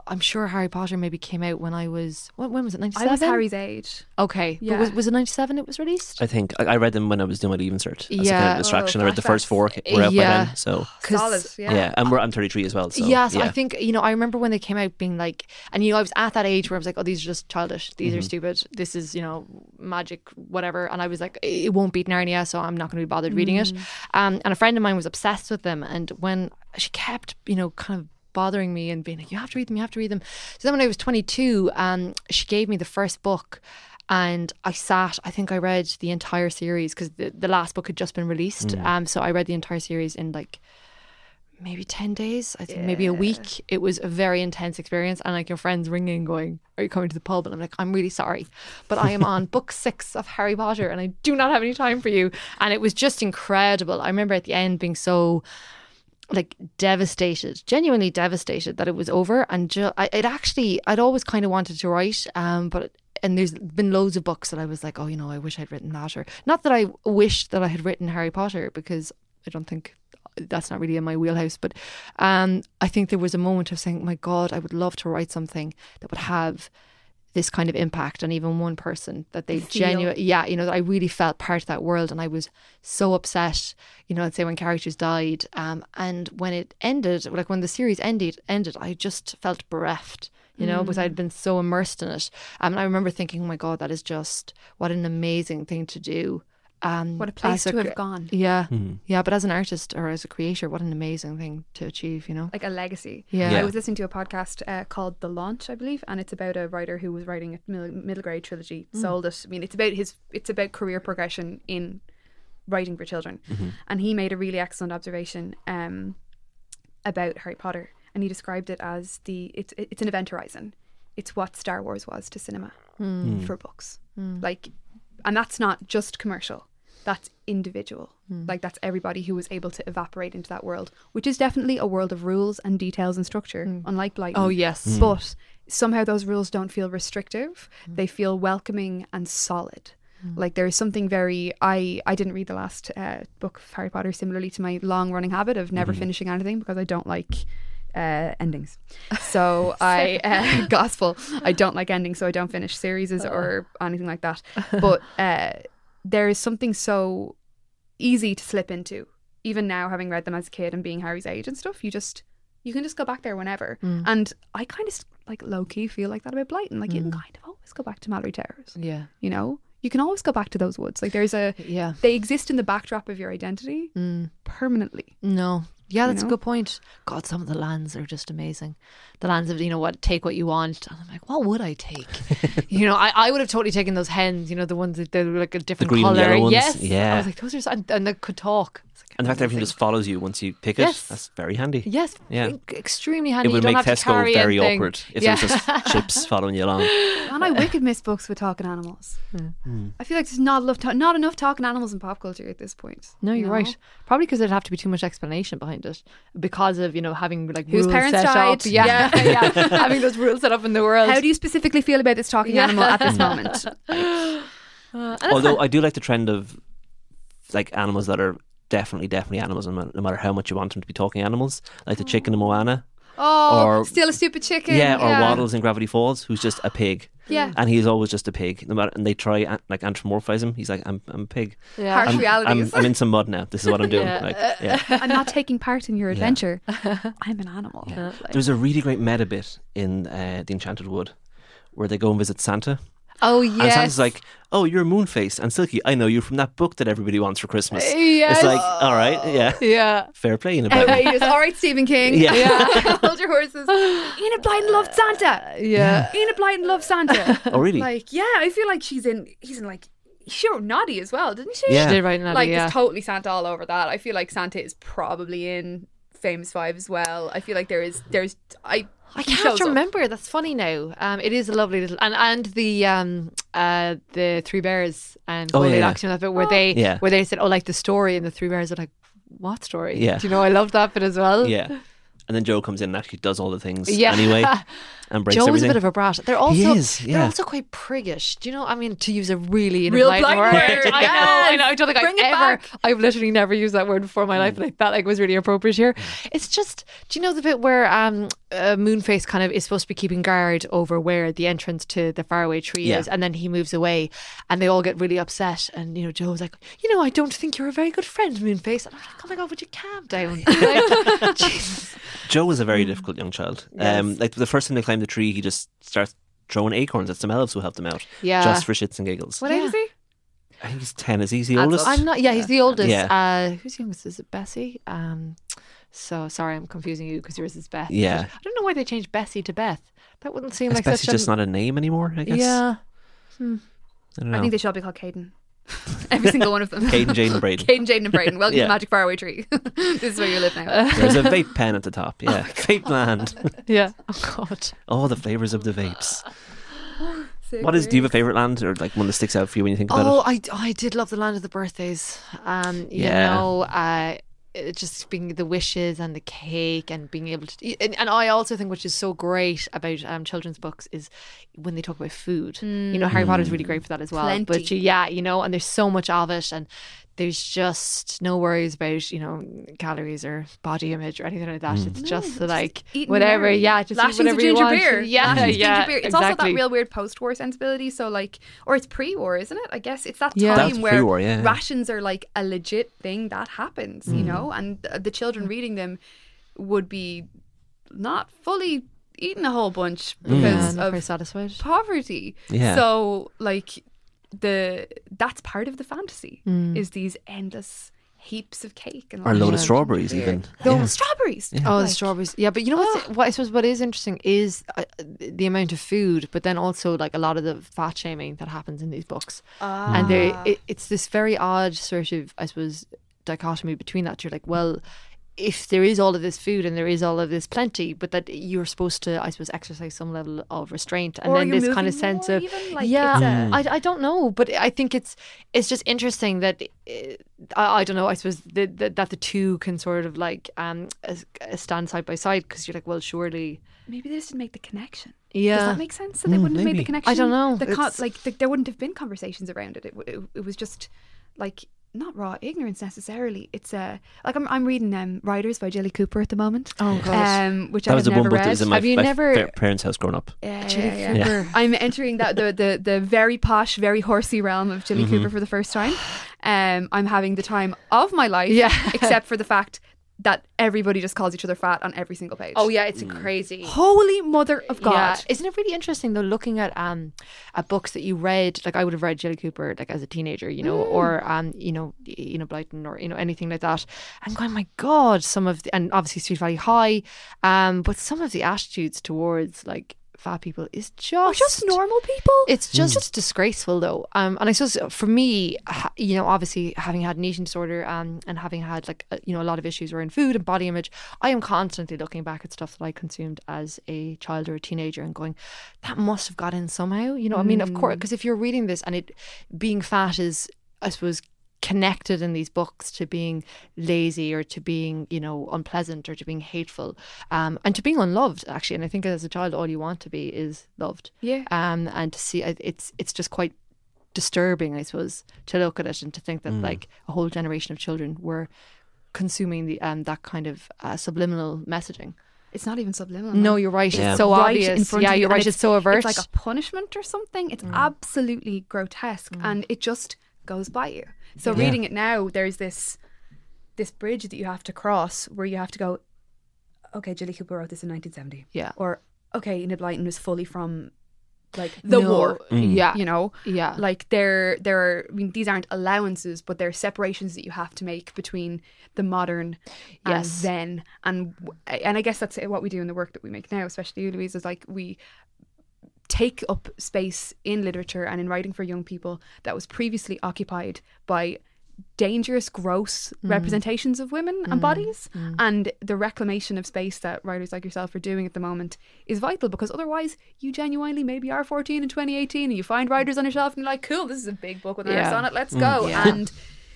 I'm sure Harry Potter maybe came out when I was. When, when was it? Ninety I was Harry's age. Okay, but Yeah. was, was it ninety seven? It was released. I think I, I read them when I was doing my leaving cert. As a kind Yeah. of distraction. Oh, I read the first flashbacks. four were out Yeah. by then. So 'Cause- Solid, yeah, yeah. and we're, I'm 33 as well. So yes, yeah. I think you know. I remember when they came out, being like, and you know, I was at that age where I was like, "Oh, these are just childish. These Mm-hmm. are stupid. This is you know, magic, whatever." And I was like, "It won't beat Narnia, so I'm not going to be bothered reading it." Um, and a friend of mine was obsessed with them, and when she kept, you know, kind of bothering me and being like, "You have to read them. You have to read them." So then, when I was 22, um, she gave me the first book. And I sat, I think I read the entire series because the, the last book had just been released. Um, so I read the entire series in like maybe 10 days i think maybe a week it was a very intense experience and like your friends ringing going are you coming to the pub and i'm like i'm really sorry but i am on book six of harry potter and i do not have any time for you and it was just incredible i remember at the end being so like devastated genuinely devastated that it was over. And ju- I, it actually i'd always kind of wanted to write um but and there's been loads of books that i was like oh you know i wish i'd written that or not that i wished that i had written harry potter because i don't think that's not really in my wheelhouse but um i think there was a moment of saying my god i would love to write something that would have this kind of impact on even one person that they genuinely yeah you know that i really felt part of that world and i was so upset you know i'd say when characters died um and when it ended like when the series ended ended i just felt bereft you know because i'd been so immersed in it. Um, and i remember thinking oh my god that is just what an amazing thing to do um What a place as to cr- have gone. yeah. Yeah but as an artist or as a creator what an amazing thing to achieve you know? Like a legacy. Yeah. I was listening to a podcast uh, called The Launch, I believe, and it's about a writer who was writing a middle, middle grade trilogy, sold it. I mean, it's about his, it's about career progression in writing for children, and he made a really excellent observation um, about Harry Potter, and he described it as the it's it's an event horizon. It's what Star Wars was to cinema for books, like, and that's not just commercial. That's individual. Hmm. Like that's everybody who was able to evaporate into that world, which is definitely a world of rules and details and structure, hmm. unlike Blight. oh yes hmm. But somehow those rules don't feel restrictive. They feel welcoming and solid. Like there is something very I I didn't read the last uh, book of Harry Potter similarly to my long running habit of never mm-hmm. finishing anything because I don't like uh, endings. So I uh, gospel I don't like endings so I don't finish series or anything like that. But uh, there is something so easy to slip into even now having read them as a kid and being Harry's age and stuff you just you can just go back there whenever. And I kind of like low key feel like that about Blyton. Like you can kind of always go back to Malory Towers. yeah You know, you can always go back to those woods. Like there's a yeah they exist in the backdrop of your identity permanently. No. Yeah, that's know? a good point. God, some of the lands are just amazing. The lands of, you know what, take what you want. And I'm like, what would I take? you know, I, I would have totally taken those hens, you know, the ones that they're like a different green colour. ones, Yes. yeah. I was like, those are, and, and they could talk. It's like, and the fact that everything just follows you once you pick it, Yes. that's very handy. Yes. Yeah. Extremely handy. It would you don't make Tesco very anything. awkward if yeah. there was just chips following you along. And I wicked miss books with talking animals. Hmm. I feel like there's not enough ta- not enough talking animals in pop culture at this point. No, you you're know? right. Probably because there'd have to be too much explanation behind it because of you know having like Whose rules parents set died. up. Yeah, yeah, having those rules set up in the world. How do you specifically feel about this talking Yeah. animal at this moment? Although I do like the trend of like animals that are definitely, definitely animals, no matter, how much you want them to be talking animals, like the chicken in Moana. Oh, Or- steal a stupid chicken. yeah, or Waddles in Gravity Falls, who's just a pig. Yeah. and he's always just a pig. No matter, and they try like anthropomorphize him. He's like, I'm, I'm a pig. Yeah. Harsh I'm, I'm, realities. I'm in some mud now. This is what I'm doing. Yeah. Like, yeah. I'm not taking part in your adventure. I'm an animal. Like- There's a really great meta bit in uh, the Enchanted Wood where they go and visit Santa. Oh yeah. And yes. Santa's like, "Oh, you're Moonface and Silky. I know you from that book that everybody wants for Christmas." Yes. It's like, all right, yeah, yeah. fair play in a bit. Outrageous. All right, Stephen King. Yeah. yeah. Hold your horses. Enid Blyton loved Santa. Yeah. Enid Blyton loved Santa. Oh, really? like, yeah, I feel like she's in. He's in like. She wrote Noddy as well, didn't she? Yeah. She did write Noddy, Like, yeah. there's totally Santa all over that. I feel like Santa is probably in Famous Five as well. I feel like there is. There's. I. I can't shows up. remember. That's funny now. Um, it is a lovely little and and the um uh the three bears and Oh, Goldie yeah, yeah. Action that bit where they Yeah. where they said oh like the story and the three bears are like what story? Yeah. Do you know I love that bit as well. yeah. And then Joe comes in and actually does all the things Yeah. anyway and breaks Joe's everything. a bit of a brat. They're also is, they're also quite priggish. Do you know? I mean, to use a really Real impolite blind word. word, I know. I know. I don't think Bring I've ever. back. I've literally never used that word before in my life, Mm. but I felt like it was really appropriate here. It's just. Do you know the bit where um uh, Moonface kind of is supposed to be keeping guard over where the entrance to the faraway tree Yeah. is, and then he moves away, and they all get really upset, and you know Joe's like, you know, I don't think you're a very good friend, Moonface. And I'm like, oh my god, would you calm down? Like, Jesus. Joe was a very difficult young child. Um, like the first time they climb the tree, he just starts throwing acorns at some elves who helped him out, Yeah. just for shits and giggles. What age is he? I think he's ten. Is he the oldest? I'm not. Yeah, he's the oldest. Yeah. Uh, who's youngest? Is it Bessie? Um, so sorry, I'm confusing you because yours is Beth. Yeah. I don't know why they changed Bessie to Beth. That wouldn't seem like Bessie such just a not a name anymore? I guess. yeah. I don't know. I think they should all be called Caden. Every single one of them. Caden, Jane, and Braden. Caden, Jaden, and Braden. Welcome Yeah. to Magic Faraway Tree. this is where you live now. There's a vape pen at the top. Yeah, vape land. Yeah. Oh God. All the flavors of the vapes. What is? Do you have a favorite land or like one that sticks out for you when you think about Oh, it? I, I did love the land of the birthdays. Um, you Yeah. know, uh, it just being the wishes and the cake and being able to, and, and I also think which is so great about um, children's books is when they talk about food. You mm. know, Harry Potter's really great for that as well. But Plenty. you- yeah, you know, and there's so much of it, and there's just no worries about you know calories or body image or anything like that. It's just like eating whatever. Mary. Yeah, just eat Lashings whatever of you ginger want. beer. Yeah, Lashings of yeah. ginger beer. It's also that real weird post-war sensibility. So like, or it's pre-war, isn't it? I guess it's that Yeah. time That's where yeah. rations are like a legit thing that happens, Mm. you know, and uh, the children reading them would be not fully eating a whole bunch Yeah, because not very of satisfied. poverty. Yeah. So like the that's part of the fantasy Mm. is these endless heaps of cake and Or a load of strawberries, beer. even. No Yeah. strawberries. Oh, the Like, strawberries. Yeah, but you know what's, what I suppose what is interesting is uh, the amount of food, but then also like a lot of the fat shaming that happens in these books, and they Ah. it, it's this very odd sort of I suppose dichotomy between that. You're like, well. If there is all of this food and there is all of this plenty, but that you're supposed to, I suppose, exercise some level of restraint, and Or then this kind of sense of, like, yeah, I, a- I, I don't know, but I think it's it's just interesting that uh, I, I don't know. I suppose the, the, that the two can sort of like um uh, stand side by side because you're like, well, surely, maybe they just didn't make the connection. yeah, Does that make sense? So they Mm, wouldn't have made the connection. I don't know. The con- like the, there wouldn't have been conversations around it. It, it. it was just like not raw ignorance necessarily. It's uh, like I'm I'm reading um Riders by Jilly Cooper at the moment. Oh gosh. Um, which That I was have the one never book that read. was in my, Have you my never- fa- parents' house growing up. Yeah, Jilly yeah, yeah. Cooper. I'm entering that the, the the very posh, very horsey realm of Jilly Mm-hmm. Cooper for the first time. Um, I'm having the time of my life. Yeah. except for the fact that everybody just calls each other fat on every single page. Oh yeah, it's Mm. crazy. Holy mother of God! Yeah, isn't it really interesting though? Looking at um, at books that you read, like I would have read Jilly Cooper like as a teenager, you know, or um, you know, you know, Blyton or you know anything like that, and going, my God, some of the, and obviously Sweet Valley High, um, but some of the attitudes towards like fat people is just Or just normal people. It's just just disgraceful, though. Um, and I suppose for me, you know, obviously having had an eating disorder um, and having had like uh, you know a lot of issues around food and body image, I am constantly looking back at stuff that I consumed as a child or a teenager and going, that must have got in somehow. You know, I mean, of course, because if you're reading this and it being fat is, I suppose. Connected in these books to being lazy or to being, you know, unpleasant or to being hateful, um, and to being unloved. Actually, and I think as a child, all you want to be is loved yeah. um, and to see it's it's just quite disturbing, I suppose, to look at it and to think Mm. that like a whole generation of children were consuming the um that kind of uh, subliminal messaging. It's not even subliminal. No, you're right. Yeah. It's so right obvious. in front yeah, of you, you're right. It's, so overt. It's like a punishment or something. It's absolutely grotesque, and it just goes by you. So Yeah. reading it now, there's this this bridge that you have to cross where you have to go. Okay, Jilly Cooper wrote this in 1970. Yeah. Or okay, Enid Blyton was fully from like the No, war. Mm. Yeah. You know, Yeah. like there there are I mean these aren't allowances but they're separations that you have to make between the modern and Yes. then and and I guess that's what we do in the work that we make now especially you Louise is like we take up space in literature and in writing for young people that was previously occupied by dangerous gross mm. representations of women and mm. bodies mm. and the reclamation of space that writers like yourself are doing at the moment is vital because otherwise you genuinely maybe are 14 in 2018 and you find writers on your shelf and you're like cool this is a big book with an Yeah. on it let's go Yeah. and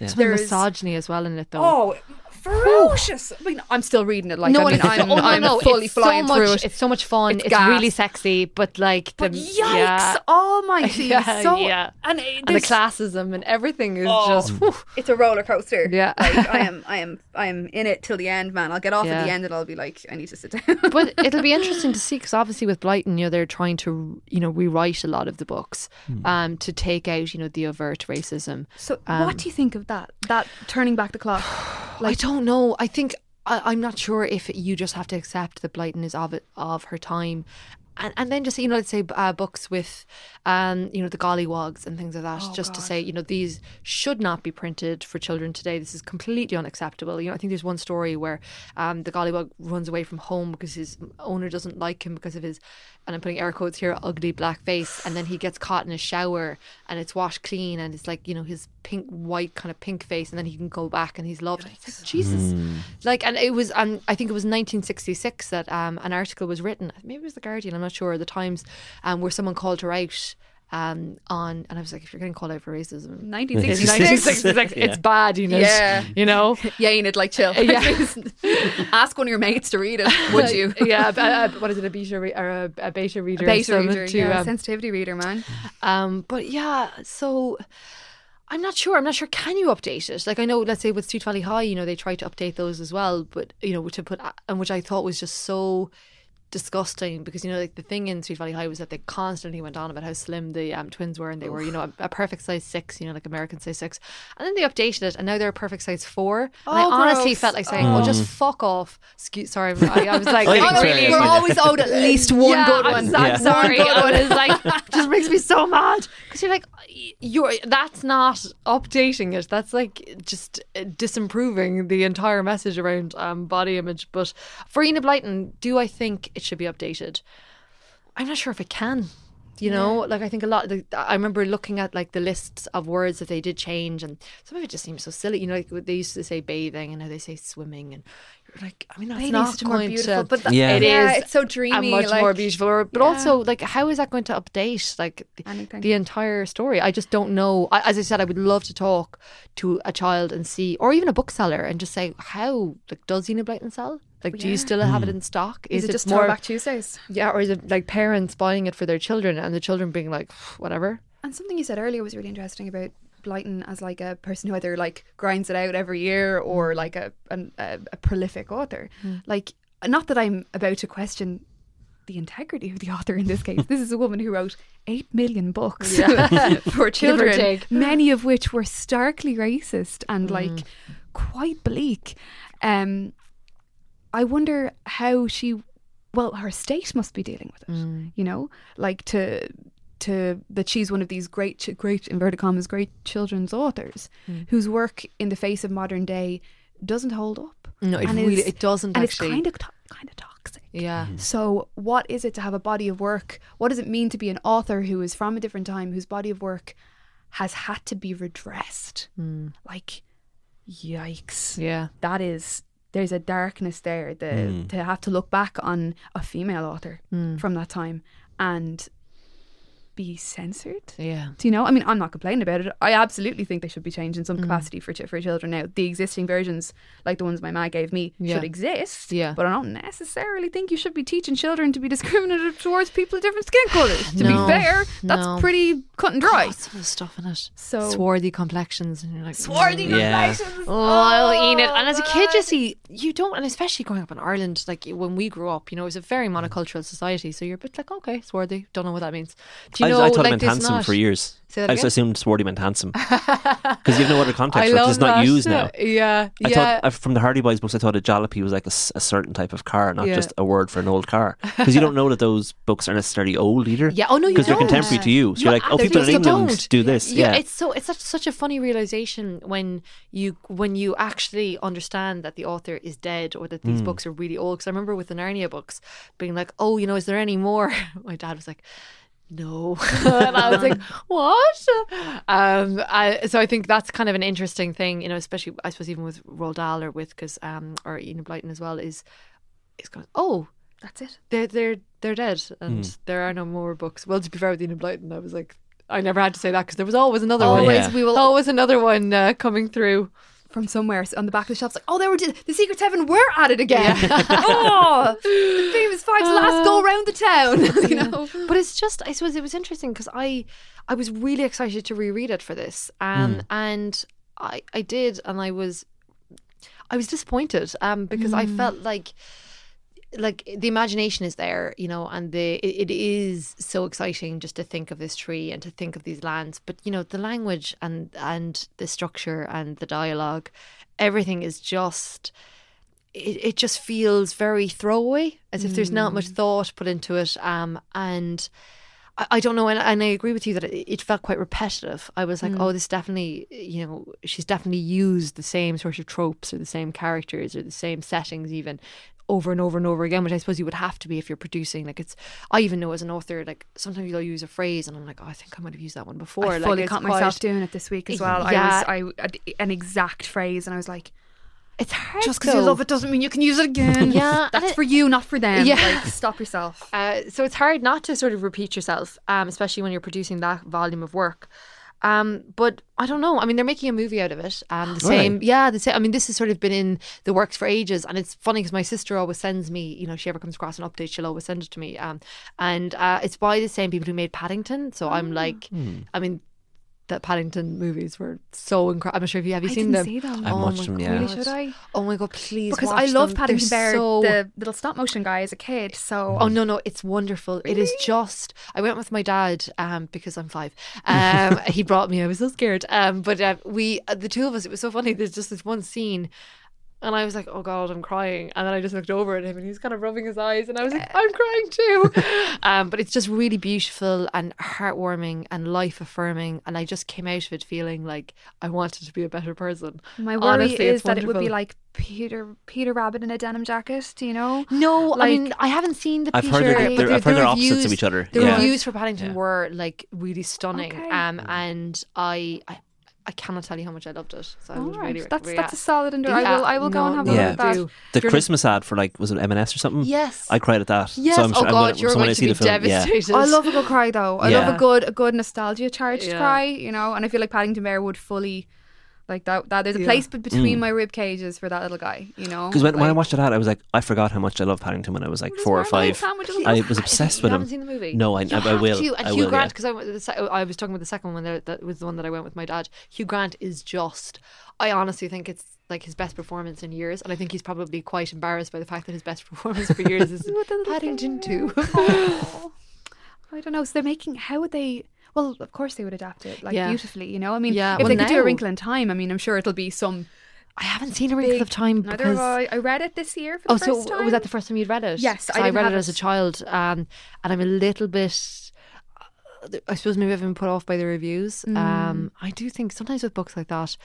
Some there's misogyny as well in it, though. oh ferocious I mean I'm still reading it like I mean it's- I'm, oh, no, I'm no, fully it's flying so through much, it It's so much fun. It's It's, really sexy, but like the yikes yeah, almighty Yeah, so yeah. and, it, and the classism and everything is Oh. just whew. it's a roller coaster. Yeah. like, I am, I am, I am in it till the end, man. I'll get off Yeah. at the end, and I'll be like, I need to sit down. but it'll be interesting to see because obviously with Blyton, you know, they're trying to you know rewrite a lot of the books um, to take out you know the overt racism. so, what do you think of that? That turning back the clock, I don't know. I think I, I'm not sure if you just have to accept that Blyton is of it, of her time. And, and then just you know let's say uh, books with um you know the gollywogs and things like that just to say you know these should not be printed for children today this is completely unacceptable you know I think there's one story where um the gollywog runs away from home because his owner doesn't like him because of his and I'm putting air quotes here ugly black face and then he gets caught in a shower and it's washed clean and it's like you know his pink white kind of pink face and then he can go back and he's loved it's like, Jesus like and it was and I think it was 1966 that um, an article was written maybe it was the Guardian I'm not sure the Times um, where someone called her out um, on and I was like if you're getting called out for racism 1966. 1966 it's bad you know Yeah. you know yeah, Enid, like chill. Yeah. Ask one of your mates to read it, would you? yeah a, a, what is it a beta re- or a, a beta reader or Beta reader, to, yeah, um, sensitivity reader, man. Um, but yeah, so I'm not sure. I'm not sure. Can you update it? Like I know, let's say with Sweet Valley High, you know, they try to update those as well, but you know, to put and which I thought was just so disgusting because you know like the thing in Sweet Valley High was that they constantly went on about how slim the um, twins were and they were you know a, a perfect size six you know like American size six and then they updated it and now they're a perfect size four and I Oh, honestly gross. felt like saying oh just fuck off excuse sorry I, I was like Oh, you getting can say really. We're always owed at least one yeah, good I'm, one. so- I'm Yeah. sorry. One good one. was like, just makes me so mad because you're like, you're that's not updating it. That's like just uh, disimproving the entire message around um, body image. But for Enid Blyton, do I think it should be updated? I'm not sure if it can. You know, like I think a lot. The, I remember looking at like the lists of words that they did change, and some of it just seems so silly. You know, like they used to say bathing, and now they say swimming, and you're like, I mean, that's Bathing's not such a more going beautiful, to. but that- Yeah. it yeah, is it's so a dreamy, much like, more beautiful. or- But yeah. also, like, how is that going to update like the, Anything. the entire story? I just don't know. I, as I said, I would love to talk to a child and see, or even a bookseller, and just say, how like does Enid Blyton sell? Like, do you still have it hmm. in stock? Is, it just more? back Tuesdays? Yeah, or is it like parents buying it for their children and the children being like, whatever? And something you said earlier was really interesting about Blyton as like a person who either like grinds it out every year hmm. or like a an, a, a prolific author. Hmm. Like, not that I'm about to question the integrity of the author in this case. this is a woman who wrote eight million books for children, many of which were starkly racist and like quite bleak. Um, I wonder how she, well, her estate must be dealing with it. Mm. You know, like to to that she's one of these great, great inverted commas, great children's authors mm. whose work in the face of modern day doesn't hold up. No, it And really it doesn't and actually. it's kind of to- kind of toxic. yeah. Mm-hmm. So, what is it to have a body of work? What does it mean to be an author who is from a different time, whose body of work has had to be redressed? Mm. Like, yikes. Yeah. That is, there's a darkness there. The, hmm. To have to look back on a female author hmm. from that time and be censored. Yeah. Do you know? I mean, I'm not complaining about it. I absolutely think they should be changed in some capacity for for children now. The existing versions, like the ones my ma gave me, Yeah. should exist. Yeah. But I don't necessarily think you should be teaching children to be discriminative towards people of different skin colours. To No. be fair, that's No. pretty cut and dry. God, some of stuff in it. So- swarthy complexions, and you're like Swarthy mm. Yeah. complexions. Oh, Enid. And as a kid, man. you see, you don't, and especially growing up in Ireland, like when we grew up, you know, it was a very monocultural society. So you're a bit like, okay, swarthy, don't know what that means. Do you I, know, I thought like, it meant handsome not- for years. I just assumed swarty meant handsome because you have no other context I for it. love It's not used now. Yeah, I yeah. thought uh, from the Hardy Boys books, I thought a jalopy was like a certain type of car, not Yeah. just a word for an old car. Because you don't know that those books are necessarily old either. Yeah, oh no, because they're contemporary to you. So you're like, oh, people in England don't. do this. Yeah, Yeah, it's so it's such, such a funny realization when you when you actually understand that the author is dead or that these Hmm. books are really old. Because I remember with the Narnia books being like, oh, you know, is there any more? My dad was like. No, and I was like, "What?" Um, I, so I think that's kind of an interesting thing, you know, especially I suppose even with Roald Dahl or with because um or Enid Blyton as well is is going, oh, That's it. they're they're they're dead and Hmm. there are no more books. Well, to be fair with Enid Blyton, I was like, I never had to say that because there was always another one. Always, Yeah. we will Always another one uh, coming through. From somewhere on the back of the shelf. It's like, oh, they were the Secret Seven were at it again. oh, the famous Five's last go around the town. you know, But it's just, I suppose it was interesting because I, I was really excited to reread it for this, um, and I, I did, and I was, I was disappointed, um, because I felt like. Like the imagination is there, you know, and the it, it is so exciting just to think of this tree and to think of these lands. But you know, the language and and the structure and the dialogue, everything is just it, it just feels very throwaway, as if there's not much thought put into it. Um, and I, I don't know, and, and I agree with you that it, it felt quite repetitive. I was like, oh, this definitely, you know, she's definitely used the same sort of tropes or the same characters or the same settings, even over and over and over again, which I suppose you would have to be if you're producing. Like it's, I even know as an author, like sometimes you'll use a phrase and I'm like, oh, I think I might have used that one before. I like, fully caught quite- myself doing it this week as well. Yeah. I was I an exact phrase, and I was like, It's hard. just because you love it doesn't mean you can use it again. Yeah, that's it- for you, not for them. Yeah. like stop yourself. Uh, so it's hard not to sort of repeat yourself, um, especially when you're producing that volume of work. Um, but I don't know. I mean, they're making a movie out of it. Um, the same, yeah. The same. I mean, this has sort of been in the works for ages, and it's funny because my sister always sends me. You know, she ever comes across an update, she'll always send it to me. Um, and uh, it's by the same people who made Paddington. So I'm like, I mean, the Paddington movies were so incredible. I'm not sure if you have you I seen didn't them. see them. I've Oh watched my them, God. yeah. Really, should I? Oh my god, please! Because watch I love them. Paddington They're Bear, so- the little stop motion guy, as a kid. So Oh no, no, it's wonderful. It is just. I went with my dad um, because I'm five. Um, he brought me. I was so scared. Um, but uh, we, uh, the two of us, it was so funny. There's just this one scene. And I was like, oh God, I'm crying. And then I just looked over at him and he was kind of rubbing his eyes. And I was like, I'm crying too. um, but it's just really beautiful and heartwarming and life affirming. And I just came out of it feeling like I wanted to be a better person. my worry Honestly, is it's that it would be like Peter Peter Rabbit in a denim jacket. Do you know? No, I mean I haven't seen the. I've Peter, heard they're- they're- the- I've heard the they're opposites of reviews- each other. The Yeah. reviews for Paddington Yeah. were like really stunning, Okay. um, and I, I, I cannot tell you how much I loved it. So I right, really, that's really that's a ask. solid endure. I Yeah, will I will go no, and have a no, look at that. do. The You're- Christmas ad for like was it M&S or something? Yes. I cried at that. Yes. So I'm oh sure, I'm God, gonna, you're going to see be the film, yeah. devastated. I love a good cry though. I love a good a good nostalgia charged Yeah. cry, you know, and I feel like Paddington Bear would fully like that that there's a Yeah. place be- between mm. my rib cages for that little guy, you know. Because when, when I watched it ad, I was like, I forgot how much I loved Paddington when I was like four or five. I was obsessed you with haven't him. seen the movie? No, I, You I, I will. to. And I Hugh will, Grant, yeah. because I went with the se- oh, I was talking with the second one. That, that was the one that I went with my dad. Hugh Grant is just. I honestly think it's like his best performance in years, and I think he's probably quite embarrassed by the fact that his best performance for years is With the little Paddington thing. Two. Oh. I don't know. So they're making how would they? Well, of course they would adapt it like Yeah. beautifully. You know, I mean, Yeah, if well, they could do a Wrinkle in Time, I mean, I'm sure it'll be some. I haven't seen a Wrinkle of Time Neither because. have I. I read it this year for the Oh, so time. was that the first time you'd read it? Yes, So I I, read it as a child, um, and I'm a little bit. I suppose maybe I've been put off by the reviews. Mm. Um, I do think sometimes with books like that,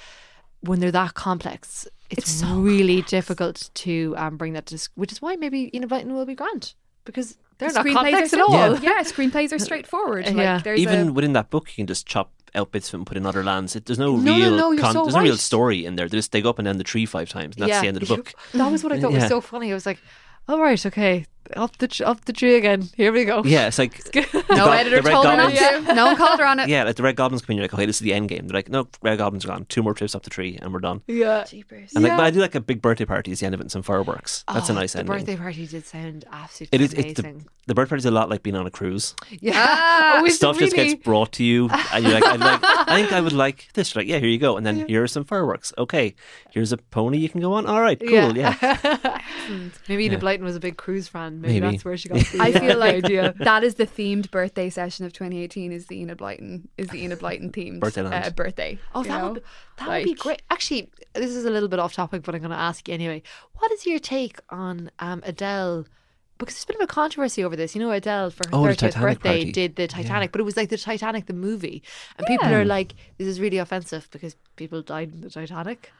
when they're that complex, it's, It's so really difficult to um, bring that to. Which is why maybe Blyton will be Grant because they're not screenplays complex are at all. simple. Yeah, screenplays are straightforward. Like, Yeah. there's Even a, within that book, you can just chop out bits of it and put in other lands. It, there's no, No, no, real no, you're so there's no real story in there. They just they go up and down the tree five times. And that's the end of the book. That was what I thought was so funny. I was like, "All right, okay." Up the tr- up the tree again. Here we go. Yeah, it's like No go- editor the Red told her not to. No one called her on it. Yeah, like the Red Goblins come in, you're like, okay, this is the end game. They're like, no, Red Goblins are gone. Two more trips up the tree, and we're done. Yeah. Jeepers. And like, Yeah. but I do like a big birthday party at the end of it and some fireworks. That's a Oh, nice The ending. birthday party did sound absolutely It is. It's amazing. the, the birthday is a lot like being on a cruise. yeah. Ah. Oh, is it Stuff just really? gets brought to you, and you're like, I'd like, I think I would like this. You're like, yeah, here you go. And then here are some fireworks. Okay, here's a pony you can go on. All right, cool. Yeah, Maybe Enid Yeah. Blyton was a big cruise fan. Maybe, Maybe. that's where she got the, I feel like idea. that is the themed birthday session of 2018. Is the Enid Blyton is the Enid Blyton themed Birthday uh, birthday? Oh, that know? would that would be great. Actually, this is a little bit off topic, but I'm going to ask you anyway. What is your take on um, Adele? Because there's been a bit of a controversy over this. You know, Adele for her Oh, 30th birthday party. did the Titanic, but it was like the Titanic the movie, and people are like, "This is really offensive because people died in the Titanic."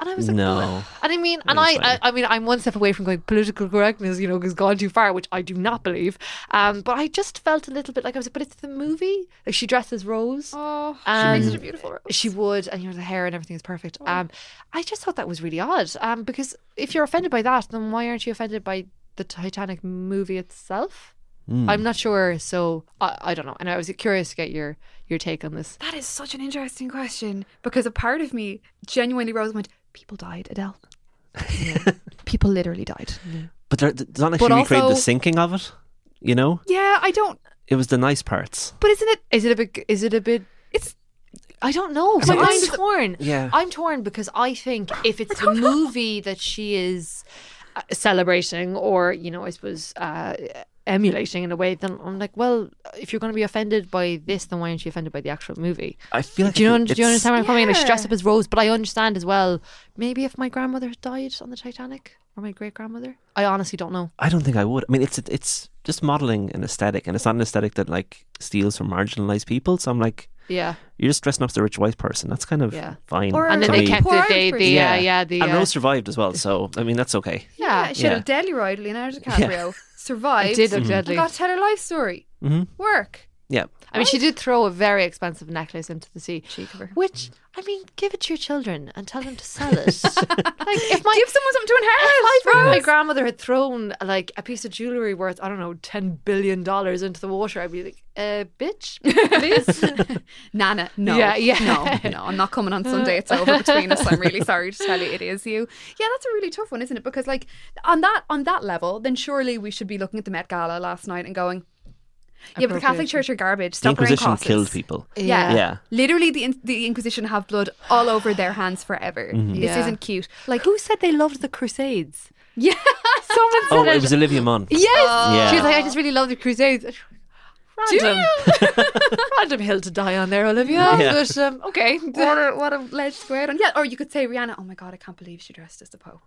And I was like, No. "Well," and I mean, and I, I, I, mean, I'm one step away from going political correctness, you know, has gone too far, which I do not believe. Um, but I just felt a little bit like I was, like, but it's the movie. Like she dresses Rose. Oh, she Um, makes such a beautiful rose. She would, and you know the hair and everything is perfect. Um, I just thought that was really odd. Um, because if you're offended by that, then why aren't you offended by the Titanic movie itself? Hmm. I'm not sure, so I, I don't know. And I was curious to get your your take on this. That is such an interesting question because a part of me genuinely rose and went, "People died, Adele. People literally died." but they're, they're not actually But recreate the sinking of it. You know, Yeah, I don't. it was the nice parts. But isn't it? Is it a bit? Is it a bit? It's I don't know. My So I'm torn. Yeah. I'm torn because I think if it's the movie that she is uh, celebrating, or you know, I suppose uh, emulating in a way, then I'm like, well, if you're going to be offended by this, then why aren't you offended by the actual movie? I feel like Do you know? Do you understand where I'm coming? Like she dressed Yeah. up as Rose, but I understand as well. Maybe if my grandmother had died on the Titanic, or my great grandmother, I honestly don't know. I don't think I would. I mean, it's it's just modeling an aesthetic, and it's not an aesthetic that like steals from marginalized people. So I'm like, Yeah, you're just dressing up as a rich white person. That's kind of Yeah. fine. Or- and then they me. kept Poor the the, the person. yeah yeah the and uh, Rose survived as well. So I mean, that's okay. yeah. She had Yeah. a deadly ride, Leonardo DiCaprio survived. It did look and deadly. Got to tell her life story. hmm Work. Yeah, I mean, she did throw a very expensive necklace into the sea. Cheek of her. Which I mean, give it to your children and tell them to sell it. like if my Give someone something to inherit. if I my grandmother had thrown like a piece of jewelry worth I don't know ten billion dollars into the water, I'd be like, uh, bitch, please. Nana, no. Yeah, yeah. No, no, I'm not coming on Sunday. It's over between us. I'm really sorry to tell you it is you. Yeah, that's a really tough one, isn't it? Because like on that on that level, then surely we should be looking at the Met Gala last night and going, Yeah, but the Catholic Church are garbage. the Stop wearing Inquisition killed people. Yeah. Yeah. Literally the in- the Inquisition have blood all over their hands forever. This Yeah. isn't cute. Like Who said they loved the Crusades? yeah. Someone said Oh, it. it was Olivia Munn. Yes. Yeah. She was like, I just really love the Crusades. Random, random hill to die on there, Olivia. Yeah. But um, okay, what a what a ledge to go on. Yeah, or you could say Rihanna. Oh my god, I can't believe she dressed as the Pope.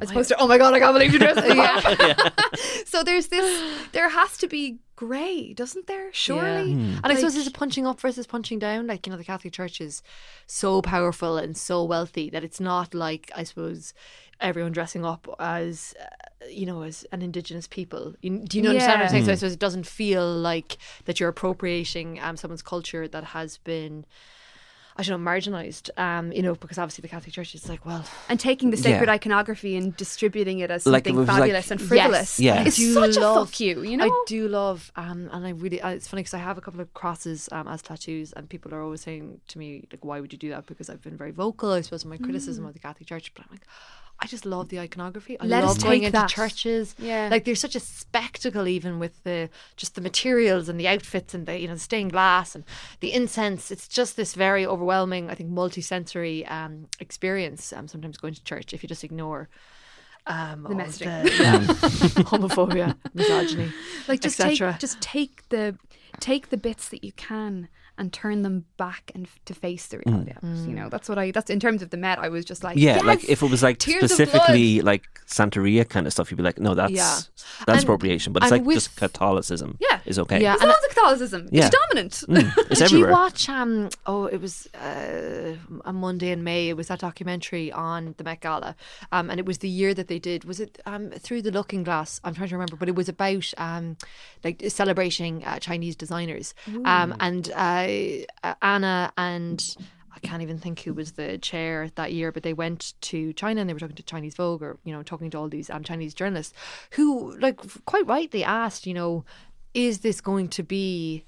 As opposed to, oh my god, I can't believe she dressed as the Pope. so there's this. There has to be grey, doesn't there? Surely. And I suppose there's a punching up versus punching down. Like, you know, the Catholic Church is so powerful and so wealthy that it's not like, I suppose, everyone dressing up as, uh, you know, as an indigenous people. You, do you know understand what I'm saying? So I suppose it doesn't feel like that you're appropriating um, someone's culture that has been. I don't know, marginalised, um, you know, because obviously the Catholic Church is like, well, And taking the sacred Yeah. iconography and distributing it as Like, it something like- fabulous and frivolous. Yeah. It's I such love- a fuck you, you know? I do love, um, and I really, uh, it's funny because I have a couple of crosses um, as tattoos, and people are always saying to me, like, why would you do that? Because I've been very vocal, I suppose, in my Mm. criticism of the Catholic Church, but I'm like, I just love the iconography. I Let love going into that. churches. Yeah. like there's such a spectacle, even with the just the materials and the outfits and the you know the stained glass and the incense. It's just this very overwhelming, I think, multi-sensory um, experience. Um, sometimes going to church if you just ignore. Um, The messaging. the- yeah, homophobia, misogyny, like just take just take the take the bits that you can and turn them back and f- to face the reality of it. You know, that's what I that's in terms of the Met, I was just like Yeah, yes! like if it was like Tears specifically like Santeria kind of stuff, you'd be like, no, that's Yeah. that's And- appropriation. But it's like with- just Catholicism Yeah. is okay. Yeah. It's and loads of Catholicism. Yeah. It's dominant. Mm, it's Did everywhere. you watch? Um, oh, it was uh, a Monday in May. It was that documentary on the Met Gala, um, and it was the year that they did. Was it um, through the Looking Glass? I'm trying to remember, but it was about um, like celebrating uh, Chinese designers. Um, and uh, uh, Anna and I can't even think who was the chair that year, but they went to China and they were talking to Chinese Vogue or you know talking to all these um, Chinese journalists who, like, quite rightly asked, you know, is this going to be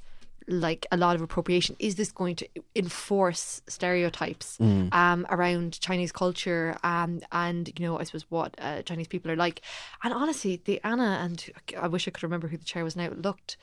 like a lot of appropriation. Is this going to enforce stereotypes um, around Chinese culture um, and you know I suppose what uh, Chinese people are like? And honestly, the Anna and I wish I could remember who the chair was now looked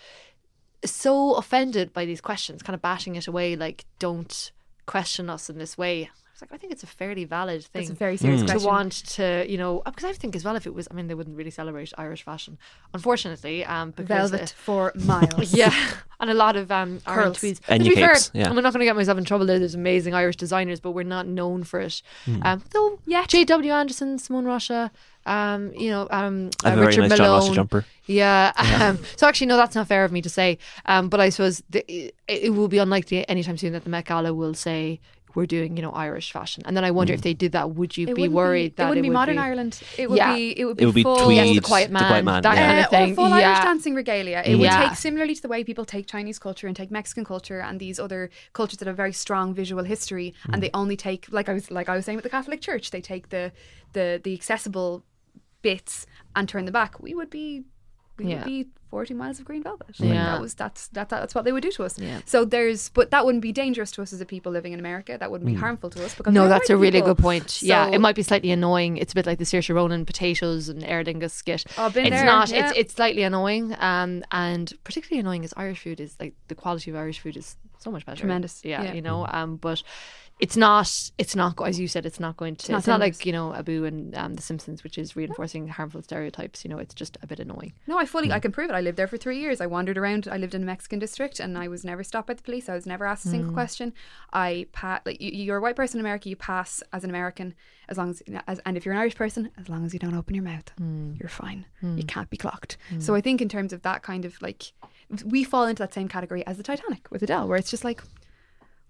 so offended by these questions, kind of bashing it away, like don't question us in this way. I was like, I think it's a fairly valid thing It's a very serious to question. want to, you know, because I think as well if it was, I mean, they wouldn't really celebrate Irish fashion, unfortunately, um, because Velvet uh, for miles. yeah, and a lot of um, Irish Curls. tweeds. And to be fair, capes, yeah. I'm not going to get myself in trouble. There. There's amazing Irish designers, but we're not known for it. Hmm. Um, though, yeah, J.W. Anderson, Simone Rocha, um, you know, um, I have uh, a very Richard nice John Ross jumper. Yeah. Um, so actually, no, that's not fair of me to say. Um, but I suppose the, it, it will be unlikely anytime soon that the Met Gala will say we're doing, you know, Irish fashion. And then I wonder if they did that, would you It be wouldn't worried that it wouldn't be would modern Ireland. It would Yeah. be it would be It would be full tweed, Yes, the Quiet the quiet Man, man. that yeah. kind of Uh. Or full Yeah. Irish dancing regalia. It would take similarly to the way people take Chinese culture and take Mexican culture and these other cultures that have very strong visual history, and they only take like I was like I was saying with the Catholic Church, they take the the the accessible bits and turn them back. We would be we Yeah. would be forty miles of green velvet. Like, that was that's that, that's what they would do to us. Yeah. So there's but that wouldn't be dangerous to us as a people living in America. That wouldn't be harmful to us because No, that's a really people. good point. yeah, it might be slightly annoying. It's a bit like the Saoirse Ronan potatoes and Aer Lingus skit. Oh, been it's there, not. yeah. It's it's slightly annoying. Um, and particularly annoying is Irish food is like the quality of Irish food is so much better. Tremendous, Yeah, yeah. you know. Um, but it's not. It's not. As you said, it's not going to. It's not not, like you know Apu and um, The Simpsons, which is reinforcing harmful stereotypes. You know, it's just a bit annoying. No, I fully, I can prove it. I lived there for three years. I wandered around. I lived in a Mexican district, and I was never stopped by the police. I was never asked a single mm. question. I pa- like you, you're a white person in America. You pass as an American as long as, as, and if you're an Irish person, as long as you don't open your mouth, mm. you're fine. Mm. You can't be clocked. So I think in terms of that kind of like, we fall into that same category as the Titanic with Adele, where it's just like.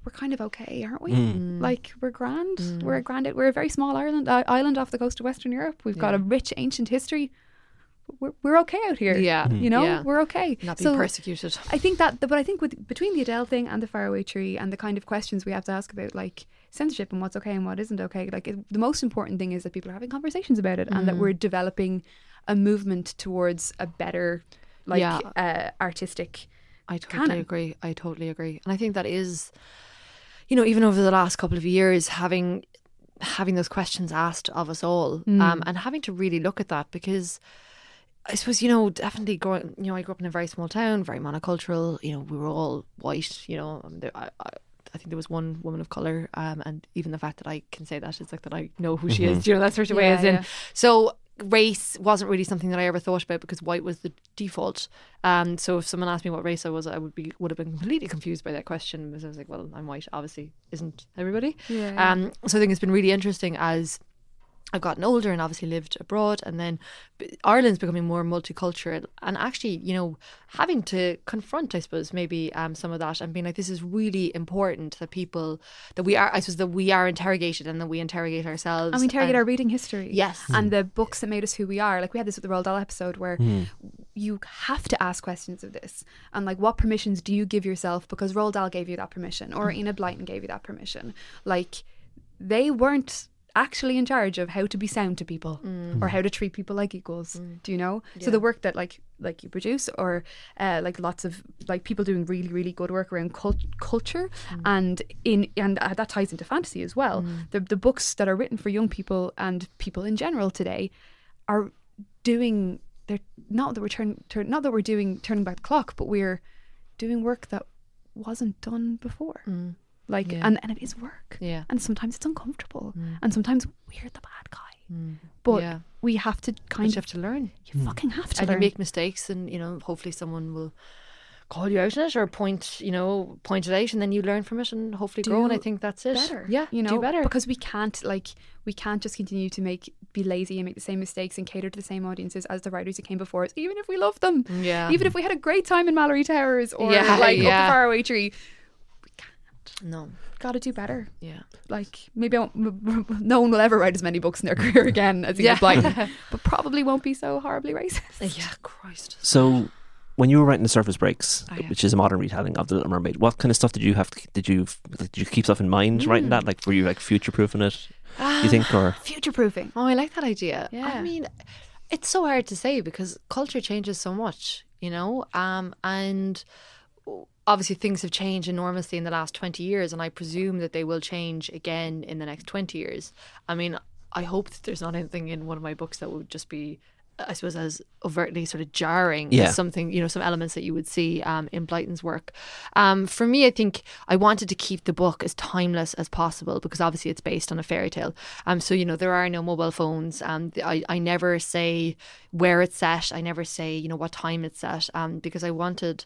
We're kind of okay, aren't we? Mm. Mm. Like we're grand. Mm. We're a grand. We're a very small island uh, island off the coast of Western Europe. We've got a rich ancient history. We're, we're okay out here. Yeah. You know, Yeah. we're okay. Not being So persecuted. I think that, but I think with between the Adele thing and the faraway tree and the kind of questions we have to ask about like censorship and what's okay and what isn't okay, like it, the most important thing is that people are having conversations about it and that we're developing a movement towards a better, like Yeah. uh, artistic. I totally canon. agree. I totally agree. And I think that is, you know, even over the last couple of years, having having those questions asked of us all, Mm. um, and having to really look at that because I suppose you know definitely growing. You know, I grew up in a very small town, very monocultural. You know, we were all white. You know, um, there, I, I, I think there was one woman of color, um, and even the fact that I can say that is like that I know who she is. You know, that sort of way. Yeah, As in, yeah. so race wasn't really something that I ever thought about because white was the default. Um, so if someone asked me what race I was, I would be would have been completely confused by that question because I was like, well, I'm white. Obviously, isn't everybody? Yeah. Um, so I think it's been really interesting as I've gotten older and obviously lived abroad, and then Ireland's becoming more multicultural, and actually, you know, having to confront, I suppose, maybe um, some of that, and being like, this is really important that people that we are, I suppose, that we are interrogated and that we interrogate ourselves. And we interrogate our reading history. Yes. Hmm. And the books that made us who we are. Like we had this with the Roald Dahl episode where hmm. you have to ask questions of this. And like what permissions do you give yourself because Roald Dahl gave you that permission or hmm. Enid Blyton gave you that permission. Like they weren't actually in charge of how to be sound to people mm. or how to treat people like equals mm. do you know? So the work that like like you produce or uh, like lots of like people doing really really good work around cult- culture mm. and in and uh, that ties into fantasy as well. The the books that are written for young people and people in general today are doing they're not that we're turn, turn not that we're doing turning back the clock but we're doing work that wasn't done before like Yeah. and, and it is work Yeah. and sometimes it's uncomfortable mm. and sometimes we're the bad guy mm. but Yeah. we have to But kind you of have to learn. you mm. fucking have to and learn. you make mistakes and you know hopefully someone will call you out on it or point you know point it out and then you learn from it and hopefully grow and I think that's it better yeah you know do better because we can't like we can't just continue to make be lazy and make the same mistakes and cater to the same audiences as the writers who came before us even if we love them Yeah. even if we had a great time in Malory Towers or Yeah, like up yeah. the faraway tree no gotta do better yeah like maybe I won't, m- m- no one will ever write as many books in their career again as Enid Yeah. Blyton but probably won't be so horribly racist yeah Christ So, when you were writing the Surface Breaks, Oh, yeah. which is a modern retelling of the Little Mermaid, what kind of stuff did you have? To, did you did you keep stuff in mind writing Hmm. that? Like, were you like future proofing it? you think, or Future proofing. Oh, I like that idea. Yeah. I mean, it's so hard to say because culture changes so much, you know, um, and obviously things have changed enormously in the last 20 years and I presume that they will change again in the next 20 years. I mean, I hope that there's not anything in one of my books that would just be I suppose as overtly sort of jarring Yeah. something, you know, some elements that you would see um, in Blyton's work. Um, for me, I think I wanted to keep the book as timeless as possible because obviously it's based on a fairy tale. Um, so you know there are no mobile phones. Um, I I never say where it's set. I never say you know what time it's set. Um, because I wanted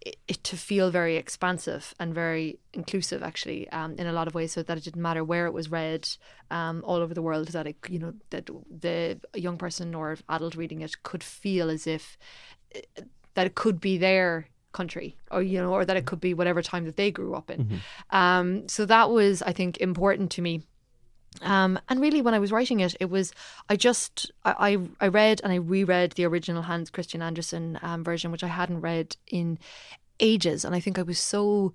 it, it to feel very expansive and very inclusive actually um, in a lot of ways so that it didn't matter where it was read um, all over the world that it you know that the young person or adult reading it could feel as if eh, that it could be their country or you know or that it could be whatever time that they grew up in. Um, so that was i think important to me. Um, and really, when I was writing it, it was I just I I, I read and I reread the original Hans Christian Andersen um, version, which I hadn't read in ages, and I think I was so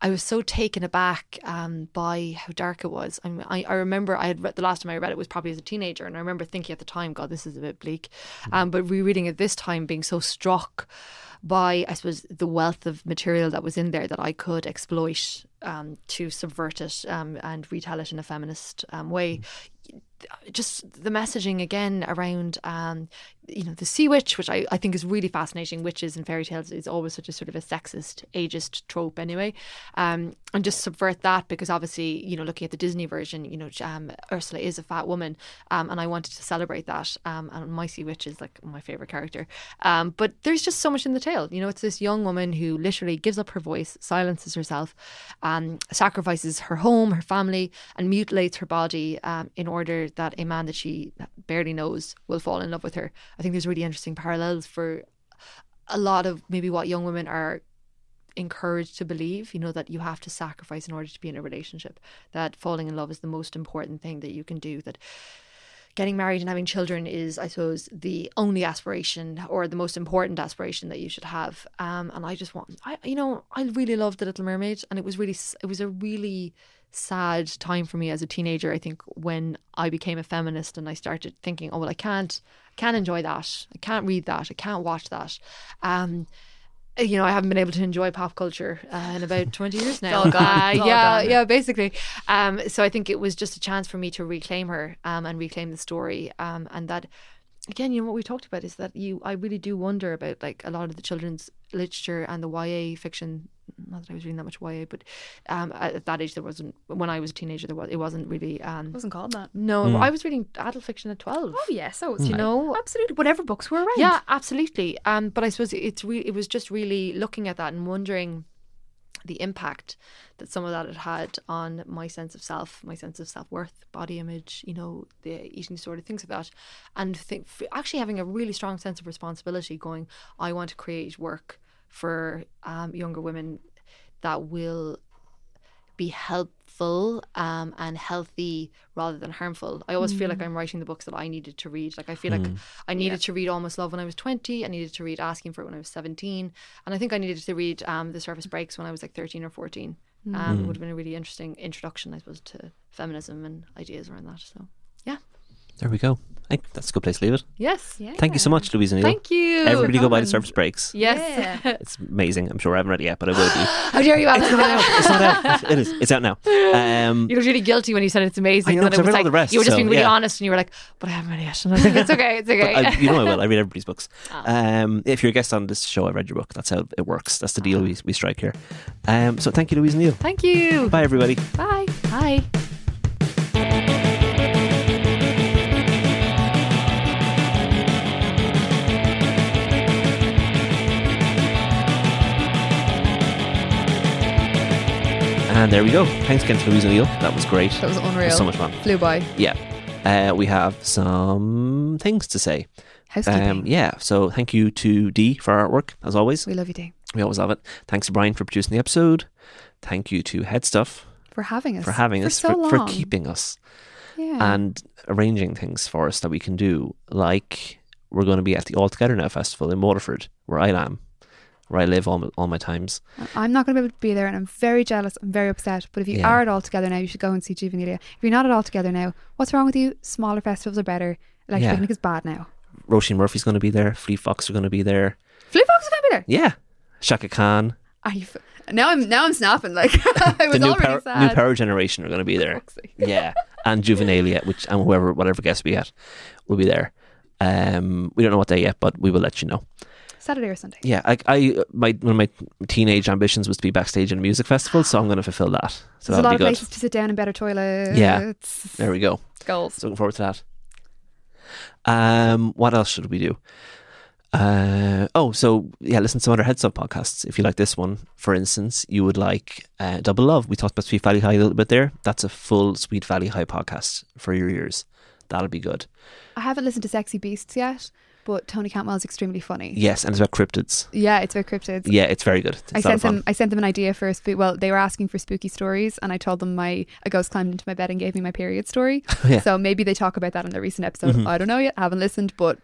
I was so taken aback um, by how dark it was. I, I I remember I had read the last time I read it was probably as a teenager, and I remember thinking at the time, God, this is a bit bleak. Um, but rereading it this time, being so struck by I suppose the wealth of material that was in there that I could exploit um, to subvert it um, and retell it in a feminist um, way. Just the messaging again around, um, you know, the sea witch, which I, I think is really fascinating. Witches and fairy tales is always such a sort of a sexist, ageist trope anyway. Um, and just subvert that because obviously, you know, looking at the Disney version, you know, um, Ursula is a fat woman. Um, and I wanted to celebrate that. Um, and my sea witch is like my favourite character. Um, but there's just so much in the tale. You know, it's this young woman who literally gives up her voice, silences herself, um, sacrifices her home, her family, and mutilates her body um, in order that a man that she barely knows will fall in love with her. I think there's really interesting parallels for a lot of maybe what young women are encouraged to believe, you know, that you have to sacrifice in order to be in a relationship, that falling in love is the most important thing that you can do, that getting married and having children is, I suppose, the only aspiration or the most important aspiration that you should have. Um, and I just want, I, you know, I really loved The Little Mermaid, and it was really, it was a really sad time for me as a teenager. I think when I became a feminist and I started thinking, oh well, I can't, can't enjoy that, I can't read that, I can't watch that. Um, you know, I haven't been able to enjoy pop culture uh, in about 20 years now. Uh, yeah, yeah, basically. Um, so I think it was just a chance for me to reclaim her um, and reclaim the story. Um, and that, again, you know, what we talked about is that you, I really do wonder about like a lot of the children's literature and the YA fiction. Not that I was reading that much YA, but um, at that age, there wasn't, when I was a teenager, there was, it wasn't really. Um, It wasn't called that. no, I was reading adult fiction at 12. Oh yeah, so it's you know, absolutely whatever books were around. yeah, absolutely. Um, but I suppose it's re- it was just really looking at that and wondering the impact that some of that had had on my sense of self, my sense of self worth, body image, you know, the eating disorder, things like that, and think actually having a really strong sense of responsibility. Going, I want to create work for um, younger women that will be helpful um, and healthy rather than harmful. I always feel like I'm writing the books that I needed to read. Like I feel like I needed to read Almost Love when I was 20. I needed to read Asking for It when I was 17. And I think I needed to read um, The Surface Breaks when I was like 13 or 14. Um, It would have been a really interesting introduction, I suppose, to feminism and ideas around that. So, yeah. There we go. I think that's a good place to leave it. Yes. Yeah. Thank you so much, Louise O'Neill. Thank you. Everybody go buy the Colin. Surface Breaks. Yes. It's amazing. I'm sure I haven't read it yet, but I will be. How dare you, Alan? it's not out. It is. It's out now. Um, You looked really guilty when you said it's amazing. I know, and 'cause then it was read all like, the rest, you were just so, being really yeah. honest and you were like, but I haven't read it yet. And I was like, it's okay, it's okay. I, you know I will. I read everybody's books. Um, if you're a guest on this show, I read your book. That's how it works. That's the deal we, we strike here. Um, so thank you, Louise O'Neill. Thank you. Bye, everybody. Bye. Bye. And there we go. Thanks again to Louise O'Neill. That was great. That was It unreal. was so much fun. Flew by. Yeah. Uh, we have some things to say. Housekeeping. Um, yeah. So thank you to Dee for our artwork, as always. we love you, Dee. We always love it. Thanks to Brian for producing the episode. Thank you to Head Stuff for having us. for having for us, so for, long. for keeping us, Yeah. and arranging things for us that we can do. Like we're going to be at the All Together Now Festival in Waterford, where I am, where I live all my, all my times. I'm not going to be able to be there, and I'm very jealous. I'm very upset. But if you Yeah. are at all together now, you should go and see Juvenilia. If you're not at all together now, what's wrong with you? Smaller festivals are better. Electric Yeah. Picnic is bad now. Roisin Murphy's going to be there. Fleet Fox are going to be there. Flip Fox is going to be there. Yeah, Chaka Khan. Are you? F- now I'm now I'm snapping. Like I was the new already power, sad. new power generation are going to be there. Yeah, and Juvenilia, which and whoever whatever guest we get will be there. Um, we don't know what day yet, but we will let you know. Saturday or Sunday. Yeah, I, I my one of my teenage ambitions was to be backstage in a music festival, so I'm going to fulfill that. So There's a that'll lot be of good. places to sit down and better toilets. Yeah. There we go. Goals. So looking forward to that. Um, what else should we do? Uh, oh, so yeah, listen to some other Head Stuff podcasts. If you like this one, for instance, you would like uh, Double Love. We talked about Sweet Valley High a little bit there. That's a full Sweet Valley High podcast for your ears. That'll be good. I haven't listened to Sexy Beasts yet, but Tony Cantwell's extremely funny. Yes, and it's about cryptids. Yeah, it's about cryptids. Yeah, it's very good. It's I a lot of sent them. I sent them an idea for a spook. Well, they were asking for spooky stories, and I told them my a ghost climbed into my bed and gave me my period story. Yeah. So maybe they talk about that in their recent episode. Mhm. I don't know yet. I Haven't listened, but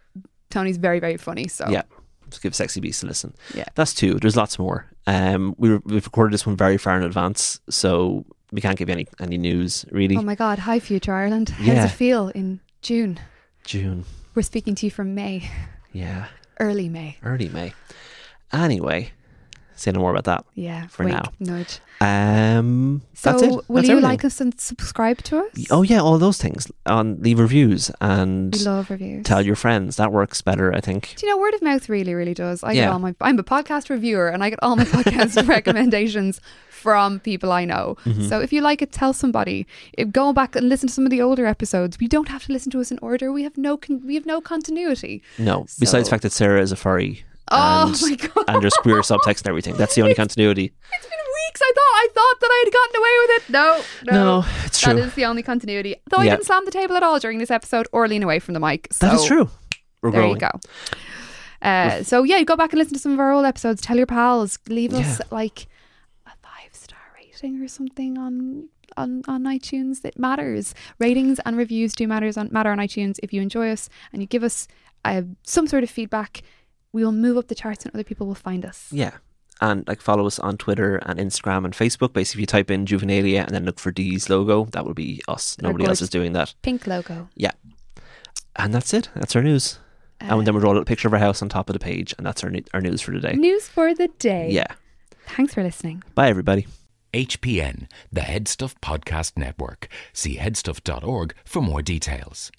Tony's very very funny. So Yeah. Just give Sexy Beast a listen. Yeah. That's two. There's lots more. Um, we were, we've recorded this one very far in advance, so we can't give you any any news really. Oh my God! Hi, future Ireland. How Yeah. does it feel in June? June. We're speaking to you from May, Yeah, early May. early May. Anyway, say no more about that. Yeah. For wink, now. Nudge. Um, So that's it. will That's you everything. like us and subscribe to us? Oh yeah, all those things. On leave reviews and we love reviews. tell your friends. That works better, I think. Do you know word of mouth really, really does? I get all my I'm a podcast reviewer and I get all my podcast recommendations from people I know. Mm-hmm. So if you like it, tell somebody. If, go back and listen to some of the older episodes. We don't have to listen to us in order. We have no con- we have no continuity. No, besides the fact that Sarah is a furry. Oh my god! and there's queer subtext and everything. That's the only continuity. It's been weeks. I thought I thought that I had gotten away with it. No, no, No, it's true. That is the only continuity. Though I didn't slam the table at all during this episode or lean away from the mic. So that is true. We're There growing. you go. Uh, so yeah, go back and listen to some of our old episodes. Tell your pals. Leave us like a five star rating or something on on on iTunes. It matters. Ratings and reviews do matters on matter on iTunes. If you enjoy us and you give us uh, some sort of feedback, we will move up the charts and other people will find us. Yeah. And like follow us on Twitter and Instagram and Facebook. Basically, if you type in Juvenilia and then look for D's logo, that will be us. Our Nobody else is doing that. Pink logo. Yeah. And that's it. That's our news. Uh, and then we draw a picture of our house on top of the page, and that's our new- our news for today. news for the day. Yeah. Thanks for listening. Bye, everybody. HPN, the Headstuff Podcast Network. See headstuff.org for more details.